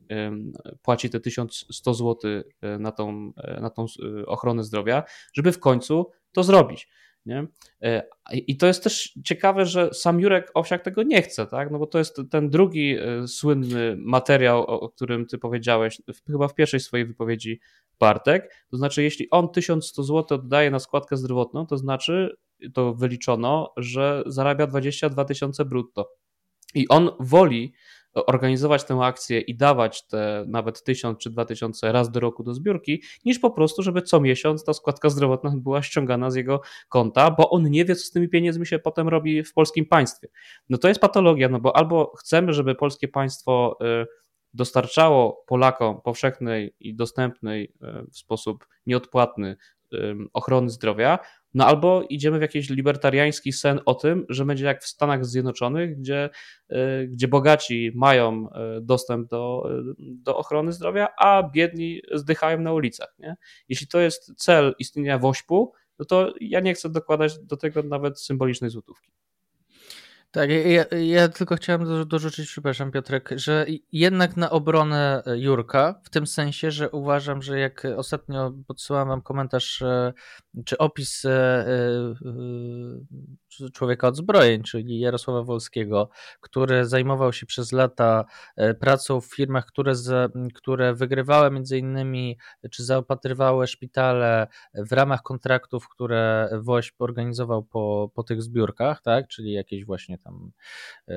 [SPEAKER 1] płaci te 1100 zł y, na tą, y, na tą ochronę zdrowia, żeby w końcu to zrobić. Nie? E, I to jest też ciekawe, że sam Jurek Owsiak tego nie chce, tak? No bo to jest ten drugi e, słynny materiał, o którym ty powiedziałeś, chyba w pierwszej swojej wypowiedzi, Bartek. To znaczy, jeśli on 1100 zł oddaje na składkę zdrowotną, to znaczy, to wyliczono, że zarabia 22 tysiące brutto. I on woli organizować tę akcję i dawać te nawet tysiąc czy dwa tysiące raz do roku do zbiórki, niż po prostu, żeby co miesiąc ta składka zdrowotna była ściągana z jego konta, bo on nie wie, co z tymi pieniędzmi się potem robi w polskim państwie. No to jest patologia, no bo albo chcemy, żeby polskie państwo y, dostarczało Polakom powszechnej i dostępnej y, w sposób nieodpłatny ochrony zdrowia, no albo idziemy w jakiś libertariański sen o tym, że będzie jak w Stanach Zjednoczonych, gdzie, y, gdzie bogaci mają y, dostęp do, y, do ochrony zdrowia, a biedni zdychają na ulicach. Nie? Jeśli to jest cel istnienia WOŚP-u, no to ja nie chcę dokładać do tego nawet symbolicznej złotówki.
[SPEAKER 2] Tak, ja, ja, tylko chciałem dorzucić, przepraszam Piotrek, że jednak na obronę e, Jurka, w tym sensie, że uważam, że jak ostatnio podsyłałem wam komentarz e, czy opis e, człowieka od zbrojeń, czyli Jarosława Wolskiego, który zajmował się przez lata pracą w firmach, które, z, które wygrywały między innymi, czy zaopatrywały szpitale w ramach kontraktów, które WOŚP organizował po, po tych zbiórkach, tak, czyli jakieś właśnie tam e,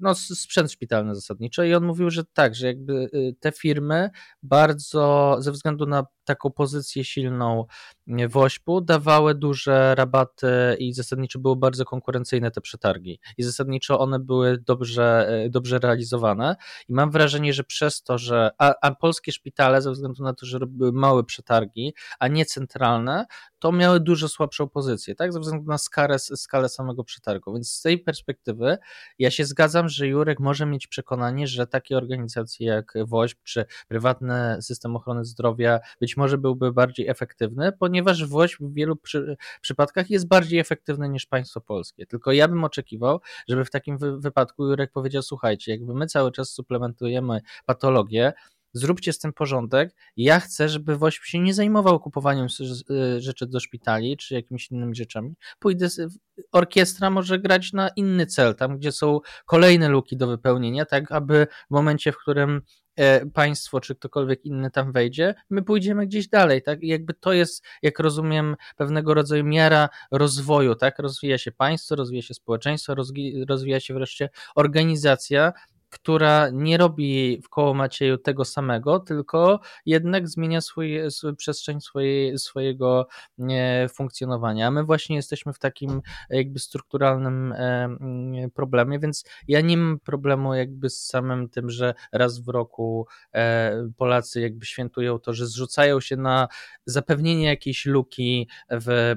[SPEAKER 2] no, sprzęt szpitalny zasadniczo i on mówił, że tak, że jakby te firmy bardzo ze względu na taką pozycję silną w Ośpu dawały duże rabaty i zasadniczo były bardzo konkurencyjne te przetargi. I zasadniczo one były dobrze, e, dobrze realizowane. I mam wrażenie, że przez to, że a, a polskie szpitale ze względu na to, że robiły małe przetargi, a nie centralne, to miały dużo słabszą pozycję, tak, ze względu na skalę, skalę samego przetargu, więc z tej perspektywy ja się zgadzam, że Jurek może mieć przekonanie, że takie organizacje jak WOŚP czy prywatny system ochrony zdrowia być może byłby bardziej efektywny, ponieważ WOŚP w wielu przy, przypadkach jest bardziej efektywny niż państwo polskie. Tylko ja bym oczekiwał, żeby w takim wy, wypadku Jurek powiedział: Słuchajcie, jakby my cały czas suplementujemy patologię, zróbcie z tym porządek. Ja chcę, żeby WOŚP się nie zajmował kupowaniem y, rzeczy do szpitali czy jakimiś innymi rzeczami. Pójdę, orkiestra może grać na inny cel, tam gdzie są kolejne luki do wypełnienia, tak aby w momencie, w którym państwo czy ktokolwiek inny tam wejdzie, my pójdziemy gdzieś dalej, tak? I jakby to jest, jak rozumiem, pewnego rodzaju miara rozwoju, tak? Rozwija się państwo, rozwija się społeczeństwo, rozwija się wreszcie organizacja, która nie robi w koło Macieju tego samego, tylko jednak zmienia swój, przestrzeń swojej, swojego funkcjonowania. A my właśnie jesteśmy w takim jakby strukturalnym e, problemie, więc ja nie mam problemu jakby z samym tym, że raz w roku e, Polacy jakby świętują to, że zrzucają się na zapewnienie jakiejś luki, w,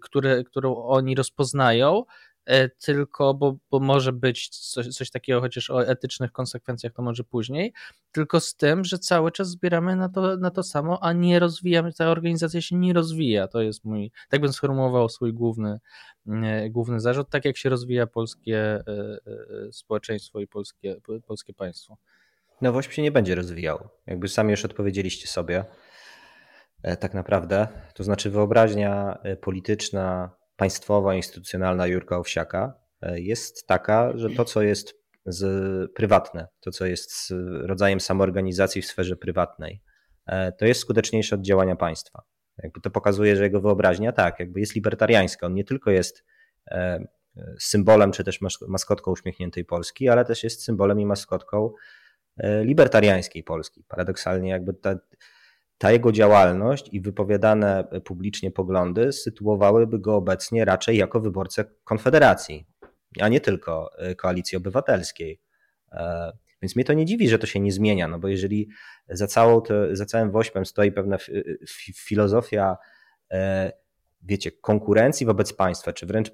[SPEAKER 2] które, którą oni rozpoznają, E, tylko, bo, bo może być coś, coś takiego, chociaż o etycznych konsekwencjach to może później, tylko z tym, że cały czas zbieramy na to, na to samo, a nie rozwijamy, ta organizacja się nie rozwija. To jest mój, tak bym sformułował swój główny, e, główny zarzut, tak jak się rozwija polskie e, społeczeństwo i polskie, polskie państwo.
[SPEAKER 3] No właśnie się nie będzie rozwijał. Jakby sami już odpowiedzieliście sobie tak naprawdę. To znaczy wyobraźnia polityczna państwowa, instytucjonalna Jurka Owsiaka e, jest taka, że to, co jest z, prywatne, to, co jest rodzajem samoorganizacji w sferze prywatnej, e, to jest skuteczniejsze od działania państwa. Jakby to pokazuje, że jego wyobraźnia tak, jakby jest libertariańska. On nie tylko jest e, symbolem czy też maskotką uśmiechniętej Polski, ale też jest symbolem i maskotką libertariańskiej Polski. Paradoksalnie jakby ta, ta jego działalność i wypowiadane publicznie poglądy sytuowałyby go obecnie raczej jako wyborcę Konfederacji, a nie tylko Koalicji Obywatelskiej. Więc mnie to nie dziwi, że to się nie zmienia, no bo jeżeli za, całą za całym wośpem stoi pewna filozofia, e, wiecie, konkurencji wobec państwa, czy wręcz e,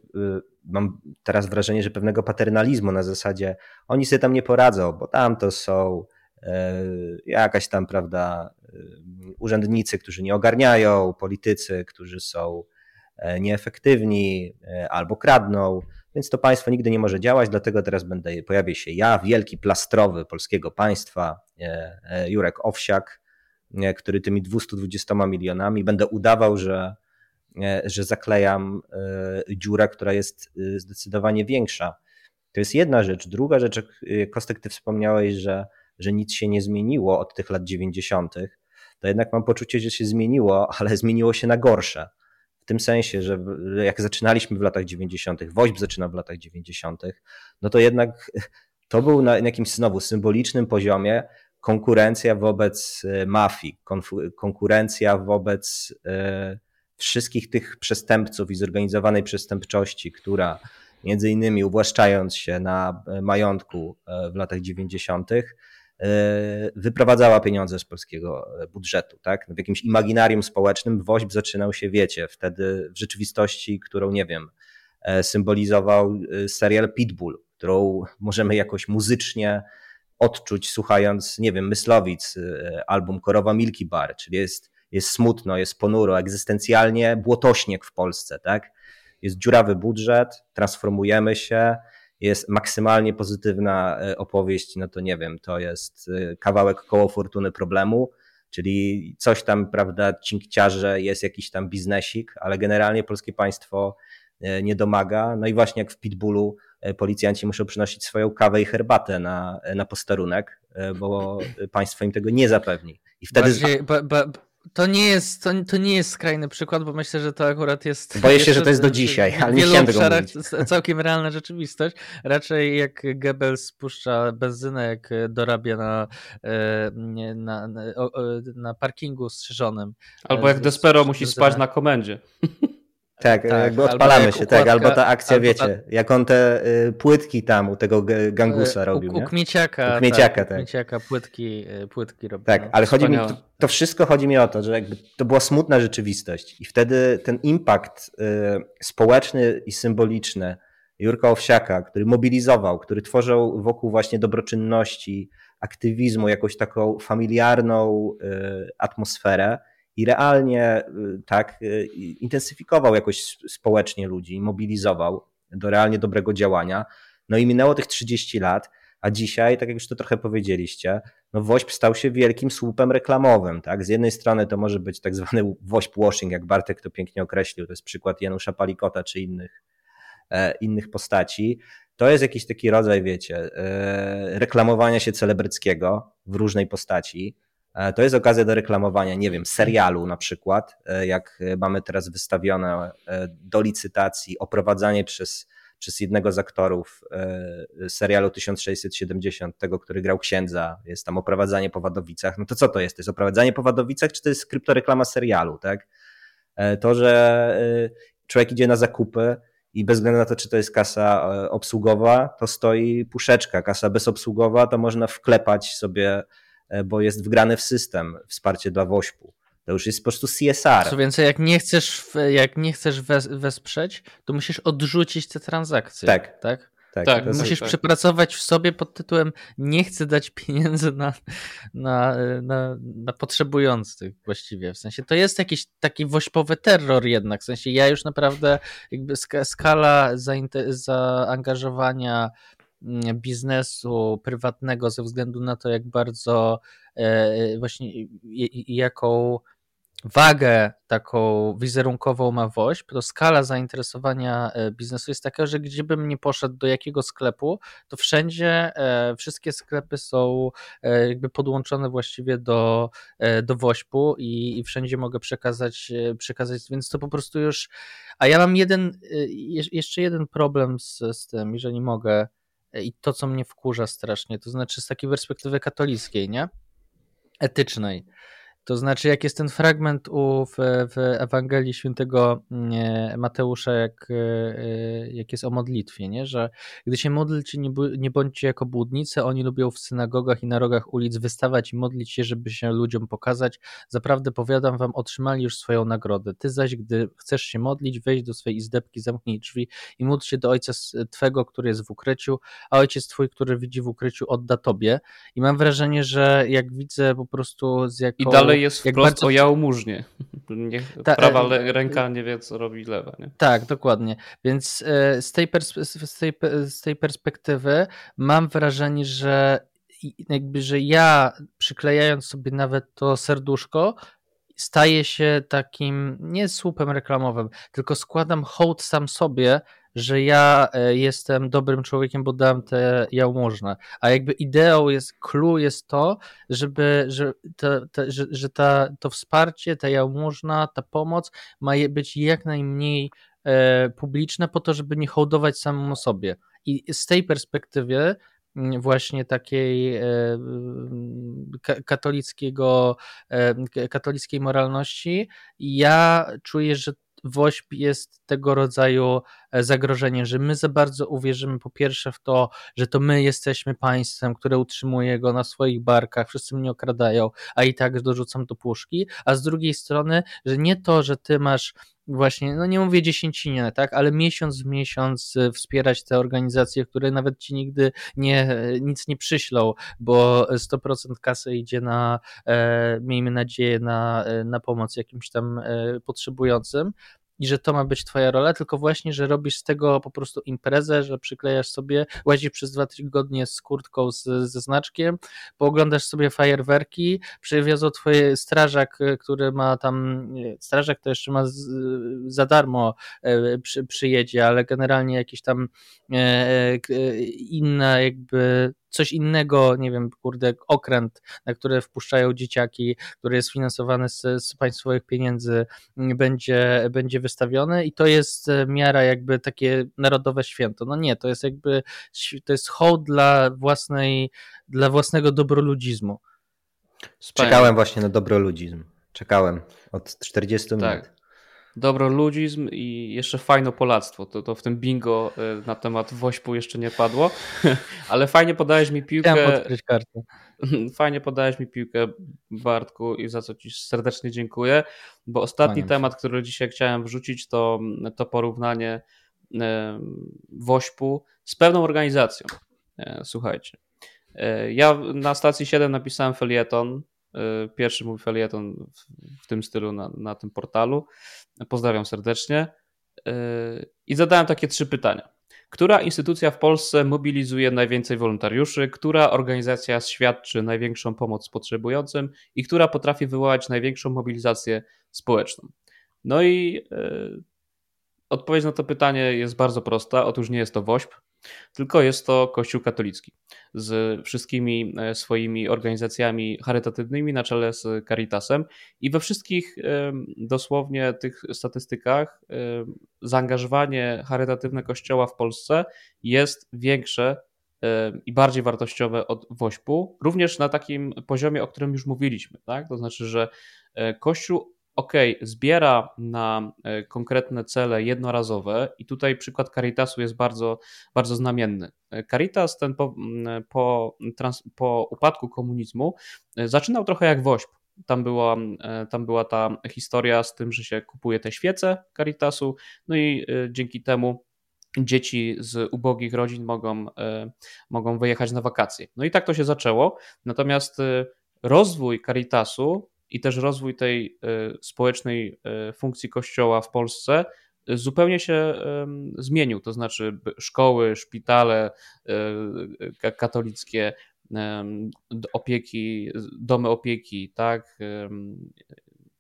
[SPEAKER 3] mam teraz wrażenie, że pewnego paternalizmu na zasadzie oni sobie tam nie poradzą, bo tam to są e, jakaś tam, prawda, urzędnicy, którzy nie ogarniają, politycy, którzy są nieefektywni albo kradną, więc to państwo nigdy nie może działać, dlatego teraz będę, pojawię się ja, wielki plastrowy polskiego państwa, e, e, Jurek Owsiak, e, który tymi 220 milionami będę udawał, że, że zaklejam dziurę, która jest zdecydowanie większa. To jest jedna rzecz. Druga rzecz, Kostek, ty wspomniałeś, że, że nic się nie zmieniło od tych lat 90., to jednak mam poczucie, że się zmieniło, ale zmieniło się na gorsze tym sensie, że jak zaczynaliśmy w latach 90., WOŚP zaczynał w latach 90., no to jednak to był na jakimś znowu symbolicznym poziomie konkurencja wobec e, mafii, konkurencja wobec e, wszystkich tych przestępców i zorganizowanej przestępczości, która między innymi uwłaszczając się na e, majątku w latach 90., E, wyprowadzała pieniądze z polskiego budżetu. Tak? W jakimś imaginarium społecznym WOŚP zaczynał się, wiecie, wtedy w rzeczywistości, którą, nie wiem, e, symbolizował e, serial Pitbull, którą możemy jakoś muzycznie odczuć, słuchając, nie wiem, Myslowic, album Korowa Milky Bar, czyli jest, jest smutno, jest ponuro, egzystencjalnie błotośnieg w Polsce, tak? Jest dziurawy budżet, transformujemy się, jest maksymalnie pozytywna e, opowieść, no to nie wiem, to jest e, kawałek koło fortuny problemu, czyli coś tam, prawda, cinkciarze, jest jakiś tam biznesik, ale generalnie polskie państwo e, nie domaga. No i właśnie jak w Pitbullu policjanci muszą przynosić swoją kawę i herbatę na, na posterunek, bo państwo im tego nie zapewni.
[SPEAKER 2] I wtedy. Bardziej, ba, ba, to nie, jest, to, to nie jest skrajny przykład, bo myślę, że to akurat jest.
[SPEAKER 3] Boję się, że to jest do dzisiaj, ale nie chciałem tego mówić.
[SPEAKER 2] całkiem realna rzeczywistość. Raczej jak Goebbels spuszcza benzynę, jak dorabia na, e, na, na, na parkingu strzyżonym.
[SPEAKER 1] Albo jak Despero musi spać na komendzie.
[SPEAKER 3] Tak, tak, jakby odpalamy jak się, układka, tak, albo ta akcja, albo wiecie, ta... jak on te y, płytki tam u tego gangusa robił,
[SPEAKER 2] u, u Kmieciaka,
[SPEAKER 3] u Kmieciaka, tak.
[SPEAKER 2] tak. Kmieciaka płytki, y, płytki robił.
[SPEAKER 3] Tak, ale chodzi mi, to, to, wszystko chodzi mi o to, że jakby to była smutna rzeczywistość i wtedy ten impact y, społeczny i symboliczny Jurka Owsiaka, który mobilizował, który tworzył wokół właśnie dobroczynności, aktywizmu, jakąś taką familiarną y, atmosferę, i realnie y, tak y, intensyfikował jakoś społecznie ludzi, mobilizował do realnie dobrego działania. No i minęło tych 30 lat, a dzisiaj, tak jak już to trochę powiedzieliście, no WOŚP stał się wielkim słupem reklamowym. Tak? Z jednej strony to może być tak zwany WOŚP washing, jak Bartek to pięknie określił, to jest przykład Janusza Palikota czy innych, e, innych postaci. To jest jakiś taki rodzaj, wiecie, e, reklamowania się celebryckiego w różnej postaci. E, to jest okazja do reklamowania, nie wiem, serialu na przykład, e, jak mamy teraz wystawione e, do licytacji oprowadzanie przez, przez jednego z aktorów serialu 1670, tego, który grał księdza, jest tam oprowadzanie po Wadowicach. No to co to jest? To jest oprowadzanie po Wadowicach, czy to jest kryptoreklama serialu, tak? To, że człowiek idzie na zakupy i bez względu na to, czy to jest kasa obsługowa, to stoi puszeczka. Kasa bezobsługowa, to można wklepać sobie bo jest wgrane w system wsparcie dla WOŚP-u. To już jest po prostu CSR.
[SPEAKER 2] Co więcej, jak nie chcesz, jak nie chcesz wesprzeć, to musisz odrzucić te transakcje.
[SPEAKER 3] Tak.
[SPEAKER 2] tak?
[SPEAKER 3] Tak,
[SPEAKER 2] tak musisz tak. przepracować w sobie pod tytułem nie chcę dać pieniędzy na, na, na, na, potrzebujących właściwie. W sensie to jest jakiś taki wośpowy terror jednak. W sensie ja już naprawdę jakby skala zaangażowania biznesu prywatnego ze względu na to, jak bardzo e, właśnie jaką wagę taką wizerunkową ma WOŚP, to skala zainteresowania e, biznesu jest taka, że gdziebym nie poszedł do jakiego sklepu, to wszędzie e, wszystkie sklepy są jakby podłączone właściwie do, do WOŚP-u i, i wszędzie mogę przekazać, przekazać, więc to po prostu już, a ja mam jeden, jeszcze jeden problem z, z tym, jeżeli mogę, i to, co mnie wkurza strasznie, to znaczy z takiej perspektywy katolickiej, nie? Etycznej. To znaczy, jak jest ten fragment u, w, w Ewangelii świętego mm, Mateusza, jak, e, e, jak jest o modlitwie, nie? że gdy się modlicie, nie, nie bądźcie jako błudnicy, oni lubią w synagogach i na rogach ulic wystawać i modlić się, żeby się ludziom pokazać. Zaprawdę powiadam wam, otrzymali już swoją nagrodę. Ty zaś, gdy chcesz się modlić, wejdź do swojej izdebki, zamknij drzwi i módl się do Ojca Twego, który jest w ukryciu, a Ojciec Twój, który widzi w ukryciu, odda Tobie. I mam wrażenie, że jak widzę po prostu z jaką...
[SPEAKER 1] I dalej jest wprost bardzo... o jałmużnie. Niech Ta, prawa e, ręka nie wie, co robi lewa. Nie?
[SPEAKER 2] Tak, dokładnie. Więc e, z tej, z, tej, z tej perspektywy mam wrażenie, że jakby, że ja przyklejając sobie nawet to serduszko, staję się takim nie słupem reklamowym, tylko składam hołd sam sobie, że ja e, jestem dobrym człowiekiem, bo dam te jałmużnę. A jakby ideą jest, clue jest to, żeby, że, że, że ta, to wsparcie, ta jałmużna, ta pomoc ma być jak najmniej e, publiczne po to, żeby nie hołdować samemu sobie. I z tej perspektywy mm, właśnie takiej e, katolickiego, katolickiej moralności, ja czuję, że WOŚP jest tego rodzaju e, zagrożeniem, że my za bardzo uwierzymy po pierwsze w to, że to my jesteśmy państwem, które utrzymuje go na swoich barkach, wszyscy mnie okradają, a i tak dorzucam do puszki, a z drugiej strony, że nie to, że ty masz właśnie, no nie mówię dziesięcinie, tak, ale miesiąc w miesiąc e, wspierać te organizacje, które nawet ci nigdy nie, e, nic nie przyślą, bo 100% kasy idzie na, e, miejmy nadzieję, na, na pomoc jakimś tam e, potrzebującym, i że to ma być twoja rola, tylko właśnie, że robisz z tego po prostu imprezę, że przyklejasz sobie, łazisz przez dwa tygodnie z kurtką z, ze znaczkiem, pooglądasz sobie fajerwerki, przywiozą twoje strażak, który ma tam, strażak to jeszcze ma z, za darmo e, przy, przyjedzie, ale generalnie jakiś tam e, e, inna jakby coś innego, nie wiem, kurde, okręt, na które wpuszczają dzieciaki, który jest finansowany z, z państwowych pieniędzy, będzie, będzie wystawiony i to jest e, miara jakby takie narodowe święto. No nie, to jest jakby, to jest hołd dla własnej, dla własnego dobroludzizmu.
[SPEAKER 3] Czekałem właśnie na dobroludzizm. Czekałem od 40 minut.
[SPEAKER 1] Dobroludzizm i jeszcze fajno polactwo. To, to w tym bingo e, na temat Wośpu jeszcze nie padło, ale fajnie podałeś mi piłkę.
[SPEAKER 2] Chciałem odkryć kartę.
[SPEAKER 1] Fajnie podałeś mi piłkę, Bartku, i za co Ci serdecznie dziękuję, bo ostatni temat, który dzisiaj chciałem wrzucić, to, to porównanie e, Wośpu z pewną organizacją. E, słuchajcie. Ja na stacji 7 napisałem felieton pierwszy mój felieton w, tym stylu na, na tym portalu. Pozdrawiam serdecznie. E, I zadałem takie trzy pytania. Która instytucja w Polsce mobilizuje najwięcej wolontariuszy? Która organizacja świadczy największą pomoc potrzebującym? I która potrafi wywołać największą mobilizację społeczną? No i e, odpowiedź na to pytanie jest bardzo prosta. Otóż nie jest to WOŚP, tylko jest to Kościół katolicki z wszystkimi e, swoimi organizacjami charytatywnymi na czele z Caritasem i we wszystkich dosłownie tych statystykach zaangażowanie charytatywne Kościoła w Polsce jest większe i bardziej wartościowe od WOŚP-u, również na takim poziomie, o którym już mówiliśmy, tak? To znaczy, że e, Kościół ok, zbiera na e, konkretne cele jednorazowe i tutaj przykład Caritasu jest bardzo, bardzo znamienny. E, Caritas ten po, po, trans, po upadku komunizmu e, zaczynał trochę jak WOŚP. Tam była, tam była ta historia z tym, że się kupuje te świece Caritasu, no i dzięki temu dzieci z ubogich rodzin mogą, mogą wyjechać na wakacje. No i tak to się zaczęło. Natomiast rozwój Caritasu i też rozwój tej e, społecznej e, funkcji Kościoła w Polsce e, zupełnie się zmienił. To znaczy, szkoły, szpitale katolickie, opieki, domy opieki, tak,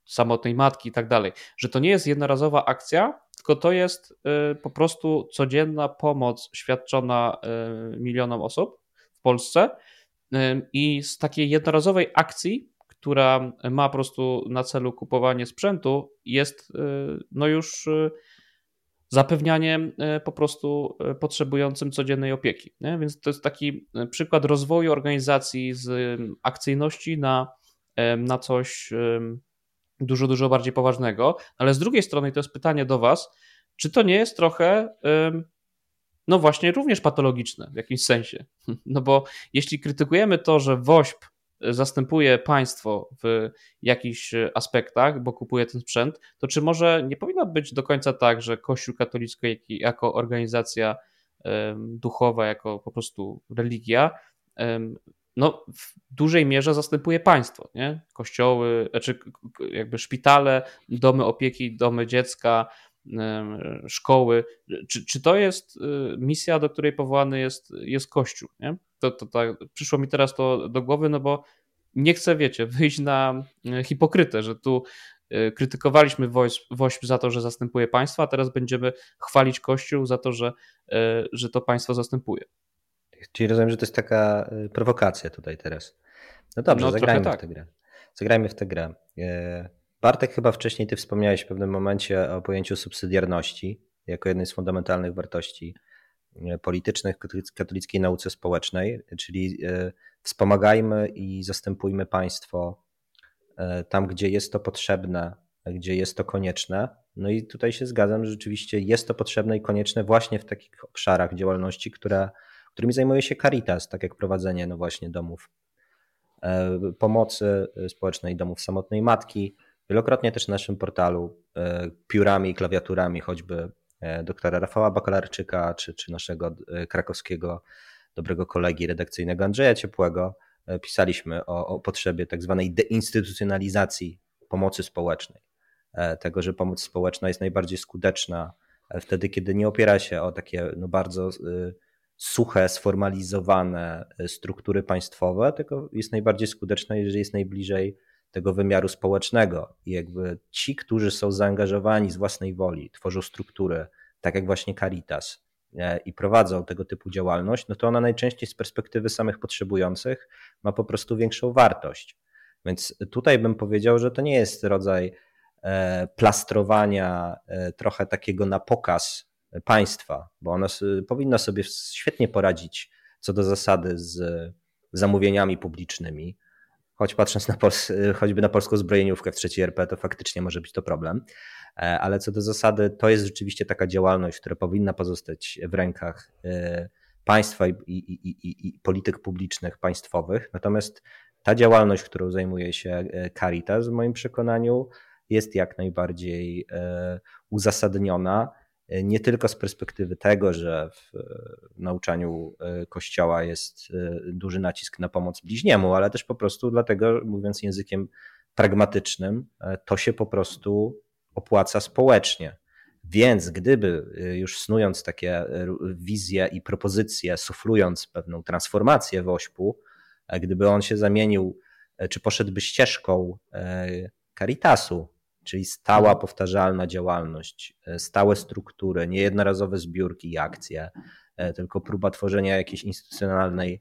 [SPEAKER 1] samotnej matki i tak dalej, że to nie jest jednorazowa akcja, tylko to jest po prostu codzienna pomoc świadczona milionom osób w Polsce. I z takiej jednorazowej akcji która ma po prostu na celu kupowanie sprzętu, jest y, no już y, zapewnianiem y, po prostu potrzebującym codziennej opieki. Nie? Więc to jest taki przykład rozwoju organizacji z akcyjności na na coś dużo, dużo bardziej poważnego. Ale z drugiej strony, to jest pytanie do Was, czy to nie jest trochę, no właśnie, również patologiczne w jakimś sensie? No bo jeśli krytykujemy to, że WOŚP zastępuje państwo w jakichś aspektach, bo kupuje ten sprzęt, to czy może nie powinno być do końca tak, że Kościół katolicki jako organizacja duchowa, jako po prostu religia, no, w dużej mierze zastępuje państwo, nie? Kościoły, znaczy jakby szpitale, domy opieki, domy dziecka, szkoły. Czy, czy to jest y, misja, do której powołany jest, jest Kościół? Nie? To, to, to, przyszło mi teraz to do głowy, no bo nie chcę, wiecie, wyjść na y, hipokrytę, że tu y, krytykowaliśmy WOŚP za to, że zastępuje państwo, a teraz będziemy chwalić Kościół za to, że, że to państwo zastępuje.
[SPEAKER 3] Czyli rozumiem, że to jest taka prowokacja tutaj teraz. No dobrze, no, zagrajmy tak. w tę grę. Zagrajmy w tę grę. Bartek, chyba wcześniej ty wspomniałeś w pewnym momencie o pojęciu subsydiarności jako jednej z fundamentalnych wartości e, politycznych katolickiej nauce społecznej, czyli e, wspomagajmy i zastępujmy państwo e, tam, gdzie jest to potrzebne, gdzie jest to konieczne. No i tutaj się zgadzam, że rzeczywiście jest to potrzebne i konieczne właśnie w takich obszarach działalności, które, którymi zajmuje się Caritas, tak jak prowadzenie no właśnie domów pomocy społecznej, domów samotnej matki, Wielokrotnie też na naszym portalu e, piórami i klawiaturami, choćby e, doktora Rafała Bakalarczyka, czy, czy naszego e, krakowskiego dobrego kolegi redakcyjnego Andrzeja Ciepłego, pisaliśmy o, o potrzebie tak zwanej deinstytucjonalizacji pomocy społecznej. Tego, że pomoc społeczna jest najbardziej skuteczna wtedy, kiedy nie opiera się o takie no bardzo suche, sformalizowane struktury państwowe, tylko jest najbardziej skuteczna, jeżeli jest najbliżej tego wymiaru społecznego. I jakby ci, którzy są zaangażowani z własnej woli, tworzą struktury, tak jak właśnie Caritas, e, i prowadzą tego typu działalność, no to ona najczęściej z perspektywy samych potrzebujących ma po prostu większą wartość. Więc tutaj bym powiedział, że to nie jest rodzaj e, plastrowania e, trochę takiego na pokaz państwa, bo ono powinno sobie świetnie poradzić co do zasady z zamówieniami publicznymi choć patrząc na Pols- choćby na polską zbrojeniówkę w trzeciej RP, to faktycznie może być to problem. E, ale co do zasady, to jest rzeczywiście taka działalność, która powinna pozostać w rękach e, państwa i, i, i, i polityk publicznych państwowych. Natomiast ta działalność, którą zajmuje się e, Caritas, w moim przekonaniu, jest jak najbardziej uzasadniona nie tylko z perspektywy tego, że w nauczaniu e, Kościoła jest e, duży nacisk na pomoc bliźniemu, ale też po prostu dlatego, mówiąc językiem pragmatycznym, e, to się po prostu opłaca społecznie. Więc gdyby już snując takie wizje i propozycje, suflując pewną transformację w ośpu, gdyby on się zamienił, czy poszedłby ścieżką Caritasu, czyli stała, mhm. powtarzalna działalność, e, stałe struktury, nie jednorazowe zbiórki i akcje, e, tylko próba tworzenia jakiejś instytucjonalnej,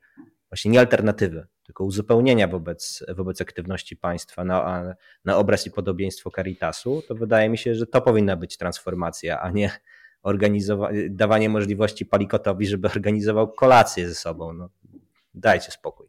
[SPEAKER 3] właśnie nie alternatywy, tylko uzupełnienia wobec, wobec aktywności państwa na, na obraz i podobieństwo Caritasu, to wydaje mi się, że to powinna być transformacja, a nie organizowanie, dawanie możliwości Palikotowi, żeby organizował kolację ze sobą. No, dajcie spokój.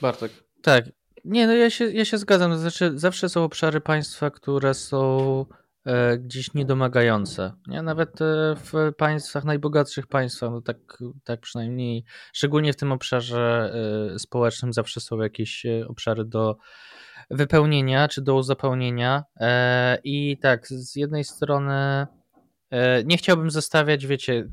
[SPEAKER 1] Bartek.
[SPEAKER 2] Tak, nie, no ja się, ja się zgadzam. Znaczy, zawsze są obszary państwa, które są e, gdzieś niedomagające. Nie? Nawet e, w państwach, najbogatszych państwach, no tak, tak przynajmniej, szczególnie w tym obszarze e, społecznym, zawsze są jakieś e, obszary do wypełnienia czy do uzupełnienia. E, I tak, z jednej strony e, nie chciałbym zostawiać, wiecie,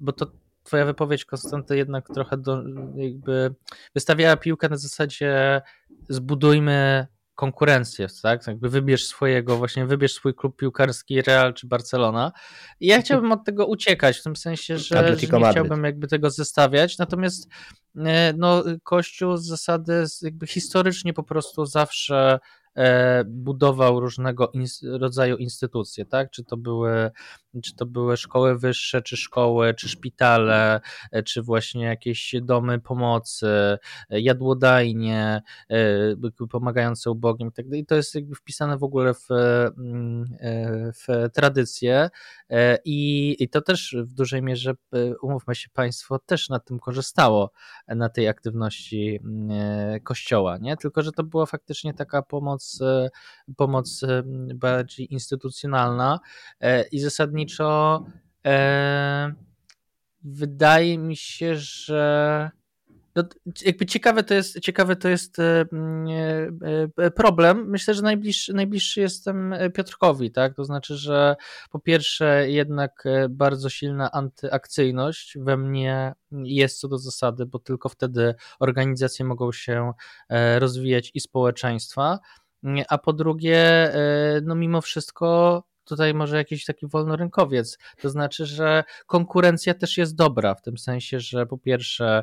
[SPEAKER 2] bo to twoja wypowiedź, Konstanty, jednak trochę do, jakby wystawiała piłkę na zasadzie zbudujmy konkurencję, tak? Jakby wybierz swojego, właśnie wybierz swój klub piłkarski Real czy Barcelona. I ja chciałbym od tego uciekać, w tym sensie, że, że nie chciałbym jakby tego zestawiać, natomiast e, no, Kościół z zasady jakby historycznie po prostu zawsze e, budował różnego rodzaju instytucje, tak? Czy to były czy to były szkoły wyższe, czy szkoły, czy szpitale, czy właśnie jakieś domy pomocy, jadłodajnie, pomagające ubogim i tak dalej. To jest jakby wpisane w ogóle w, mm, w tradycję i, i to też w dużej mierze, umówmy się Państwo, też na tym korzystało, na tej aktywności mm, kościoła, nie? Tylko, że to była faktycznie taka pomoc, pomoc bardziej instytucjonalna i zasadniczo wydaje mi się, że no, jakby ciekawe to jest, ciekawe to jest e, e, e, problem. Myślę, że najbliższy, najbliższy jestem Piotrkowi, tak? To znaczy, że po pierwsze jednak bardzo silna antyakcyjność we mnie jest co do zasady, bo tylko wtedy organizacje mogą się rozwijać i społeczeństwa. A po drugie, no mimo wszystko tutaj może jakiś taki wolnorynkowiec. To znaczy, że konkurencja też jest dobra, w tym sensie, że po pierwsze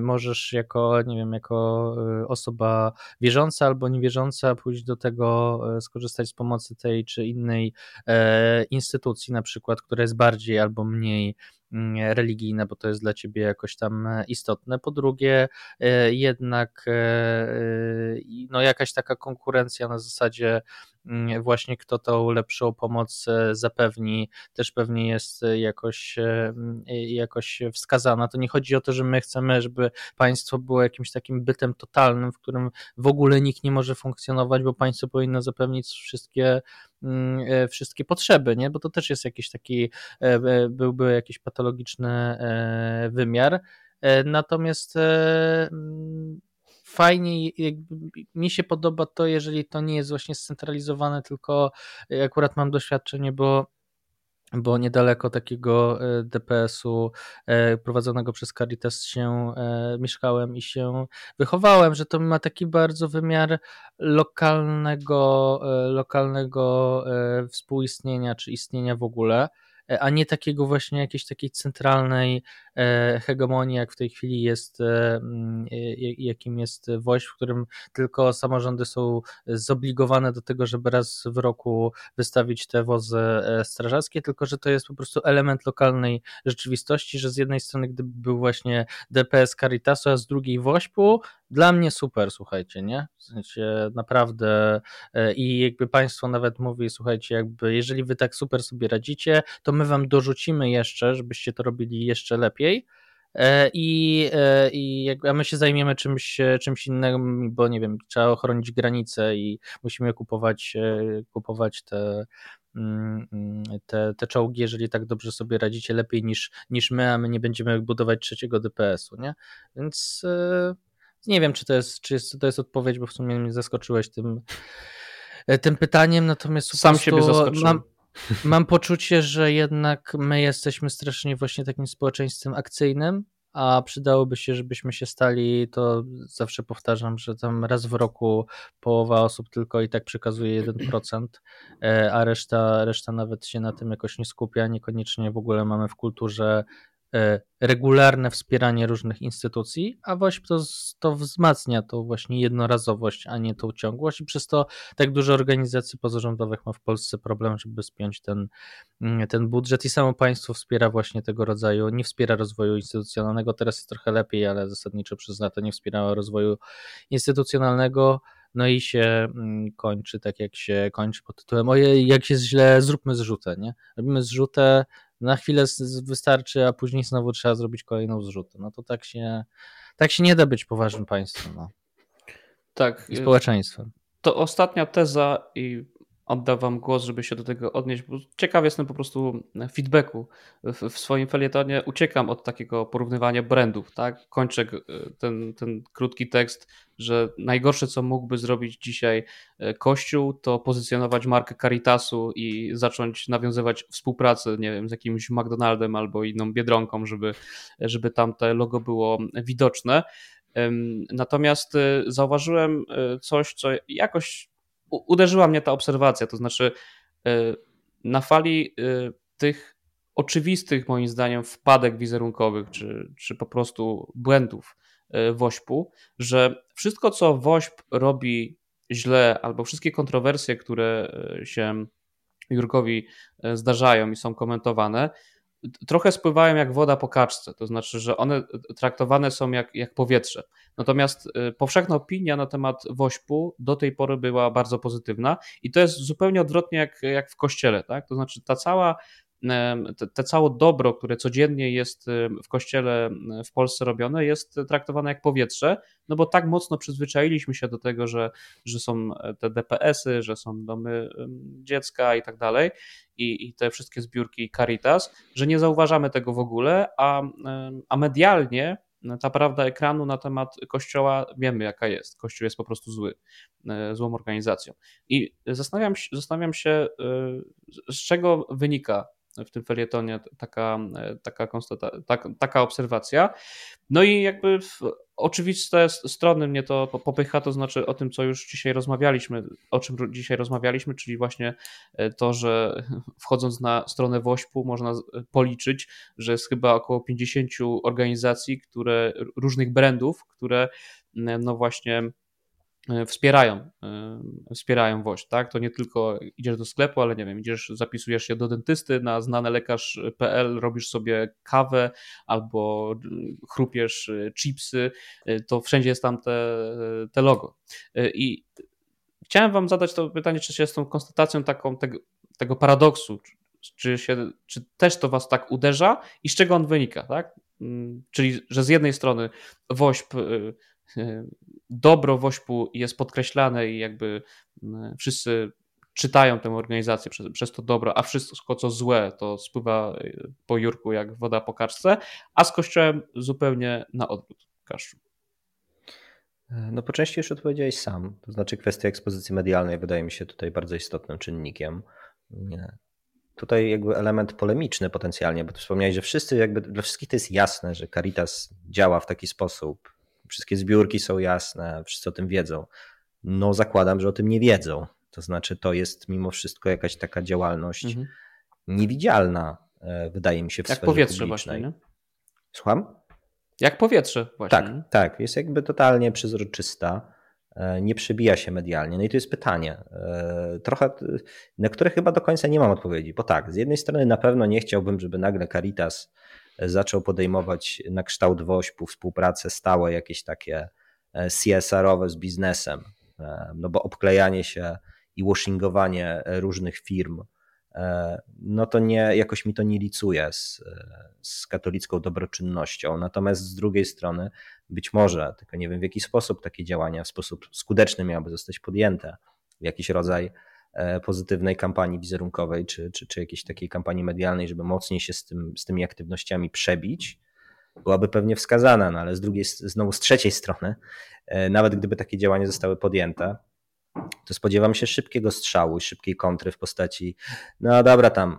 [SPEAKER 2] możesz jako, nie wiem, jako y, osoba wierząca albo niewierząca pójść do tego, e, skorzystać z pomocy tej czy innej e, instytucji na przykład, która jest bardziej albo mniej mm, religijna, bo to jest dla ciebie jakoś tam e, istotne. Po drugie, jednak no jakaś taka konkurencja na zasadzie Mm, właśnie kto tą lepszą pomoc e, zapewni, też pewnie jest e, jakoś, e, jakoś wskazana. To nie chodzi o to, że my chcemy, żeby państwo było jakimś takim bytem totalnym, w którym w ogóle nikt nie może funkcjonować, bo państwo powinno zapewnić wszystkie mm, wszystkie potrzeby, nie? bo to też jest jakiś taki, byłby jakiś patologiczny wymiar. Natomiast fajnie, mi się podoba to, jeżeli to nie jest właśnie scentralizowane, tylko akurat mam doświadczenie, bo bo niedaleko takiego e, DPS-u e, prowadzonego przez Caritas się e, mieszkałem i się wychowałem, że to ma taki bardzo wymiar lokalnego, lokalnego współistnienia czy istnienia w ogóle. E, a nie takiego właśnie jakiejś takiej centralnej e, hegemonii, jak w tej chwili jest, e, mm, jakim jest WOŚ, w którym tylko samorządy są zobligowane do tego, żeby raz w roku wystawić te wozy strażackie, tylko że to jest po prostu element lokalnej rzeczywistości, że z jednej strony gdyby był właśnie DPS Caritasu, a z drugiej WOŚP-u, dla mnie super, słuchajcie, nie? W sensie naprawdę i jakby państwo nawet mówi, słuchajcie, jakby jeżeli wy tak super sobie radzicie, to my wam dorzucimy jeszcze, żebyście to robili jeszcze lepiej. E, I, e, i jakby, a my się zajmiemy czymś, czymś innym, bo nie wiem, trzeba ochronić granice i musimy kupować, e, kupować te, mm, te, te czołgi, jeżeli tak dobrze sobie radzicie, lepiej niż, niż my, a my nie będziemy budować trzeciego DPS-u, nie? Więc nie wiem, czy to jest, czy jest, to jest odpowiedź, bo w sumie mnie zaskoczyłeś tym, tym pytaniem, natomiast
[SPEAKER 1] sam siebie zaskoczyłem. Mam,
[SPEAKER 2] Mam poczucie, że jednak my jesteśmy strasznie właśnie takim społeczeństwem akcyjnym, a przydałoby się, żebyśmy się stali, to zawsze powtarzam, że tam raz w roku połowa osób tylko i tak przekazuje 1%, e, a reszta, reszta nawet się na tym jakoś nie skupia, niekoniecznie w ogóle mamy w kulturze regularne wspieranie różnych instytucji, a właśnie to, to wzmacnia tą właśnie jednorazowość, a nie tą ciągłość. I przez to tak dużo organizacji pozarządowych ma w Polsce problem, żeby spiąć ten, mm, ten budżet. I samo państwo wspiera właśnie tego rodzaju, nie wspiera rozwoju instytucjonalnego, teraz jest trochę lepiej, ale zasadniczo przez lata nie wspierało rozwoju instytucjonalnego, no i się mm, kończy tak jak się kończy pod tytułem ojej, jak jest źle, zróbmy zrzutę, nie? Robimy zrzutę, na chwilę wystarczy, a później znowu trzeba zrobić kolejną zrzutę. No to tak się, tak się nie da być poważnym państwem. No.
[SPEAKER 1] Tak.
[SPEAKER 2] I społeczeństwem.
[SPEAKER 1] To ostatnia teza i oddam wam głos, żeby się do tego odnieść, bo ciekaw jestem po prostu feedbacku. W, w swoim felietonie uciekam od takiego porównywania brandów, tak? Kończę ten, ten krótki tekst, że najgorsze, co mógłby zrobić dzisiaj e, Kościół, to pozycjonować markę Caritasu i zacząć nawiązywać współpracę, nie wiem, z jakimś McDonaldem albo inną Biedronką, żeby, żeby tam te logo było widoczne. Natomiast e, zauważyłem e, coś, co jakoś uderzyła mnie ta obserwacja, to znaczy e, na fali e, tych oczywistych, moim zdaniem, wpadek wizerunkowych, czy, czy po prostu błędów e, WOŚP-u, że wszystko, co WOŚP robi źle, albo wszystkie kontrowersje, które się Jurkowi zdarzają i są komentowane, trochę spływają jak woda po kaczce, to znaczy, że one traktowane są jak, jak powietrze. Natomiast y, powszechna opinia na temat wośpu do tej pory była bardzo pozytywna i to jest zupełnie odwrotnie jak, jak w kościele, tak? To znaczy ta cała te całe dobro, które codziennie jest w kościele w Polsce robione, jest traktowane jak powietrze, no bo tak mocno przyzwyczailiśmy się do tego, że, że są te DPS-y, że są domy dziecka i tak dalej, i, i te wszystkie zbiórki Caritas, że nie zauważamy tego w ogóle, a, a medialnie ta prawda ekranu na temat Kościoła wiemy, jaka jest. Kościół jest po prostu zły, e, złą organizacją. I zastanawiam, zastanawiam się, e, z czego wynika w tym felietonie taka, taka, konstata, taka, taka obserwacja. No i jakby w oczywiste strony mnie to popycha, to znaczy o tym, co już dzisiaj rozmawialiśmy, o czym dzisiaj rozmawialiśmy, czyli właśnie e, to, że wchodząc na stronę WOŚP-u można policzyć, że jest chyba około 50 organizacji, które różnych brandów, które no właśnie E, wspierają, e, wspierają woź, tak? To nie tylko idziesz do sklepu, ale nie wiem, idziesz, zapisujesz się do dentysty na znanylekarz.pl, robisz sobie kawę albo chrupiesz e, chipsy, to wszędzie jest tam te, te logo. I chciałem wam zadać to pytanie, czy się z tą konstatacją taką tego, tego paradoksu, czy, się, czy też to was tak uderza i z czego on wynika, tak? Mm, czyli, że z jednej strony WOŚP dobro Wośpu jest podkreślane i jakby mm, wszyscy czytają tę organizację przez, przez to dobro, a wszystko co złe to spływa y, po Jurku jak woda po kaczce, a z Kościołem zupełnie na odwrót. Kaszczu.
[SPEAKER 3] No po części już odpowiedziałeś sam, to znaczy kwestia ekspozycji medialnej wydaje mi się tutaj bardzo istotnym czynnikiem. Nie. Tutaj jakby element polemiczny potencjalnie, bo tu wspomniałeś, że wszyscy jakby, dla wszystkich to jest jasne, że Caritas działa w taki sposób, wszystkie zbiórki są jasne, wszyscy o tym wiedzą. No zakładam, że o tym nie wiedzą. To znaczy, to jest mimo wszystko jakaś taka działalność mhm. niewidzialna, e, wydaje mi się, w
[SPEAKER 1] Jak
[SPEAKER 3] sferze
[SPEAKER 1] powietrze
[SPEAKER 3] publicznej.
[SPEAKER 1] właśnie, nie?
[SPEAKER 3] Słucham?
[SPEAKER 1] Jak powietrze właśnie.
[SPEAKER 3] Tak, tak. Jest jakby totalnie przezroczysta, e, nie przebija się medialnie. No i to jest pytanie, e, trochę, na które chyba do końca nie mam odpowiedzi, bo tak, z jednej strony na pewno nie chciałbym, żeby nagle Caritas zaczął podejmować na kształt WOŚP-u współpracę stałe, jakieś takie e, CSR-owe z biznesem, e, no bo obklejanie się i washingowanie różnych firm, e, no to nie, jakoś mi to nie licuje z, z katolicką dobroczynnością. Natomiast z drugiej strony, być może, tylko nie wiem w jaki sposób takie działania w sposób skuteczny miałyby zostać podjęte, jakiś rodzaj pozytywnej kampanii wizerunkowej, czy, czy, czy jakiejś takiej kampanii medialnej, żeby mocniej się z, tym, z tymi aktywnościami przebić, byłaby pewnie wskazana, no ale z drugiej, znowu z trzeciej strony, e, nawet gdyby takie działania zostały podjęte, to spodziewam się szybkiego strzału i szybkiej kontry w postaci, no dobra tam,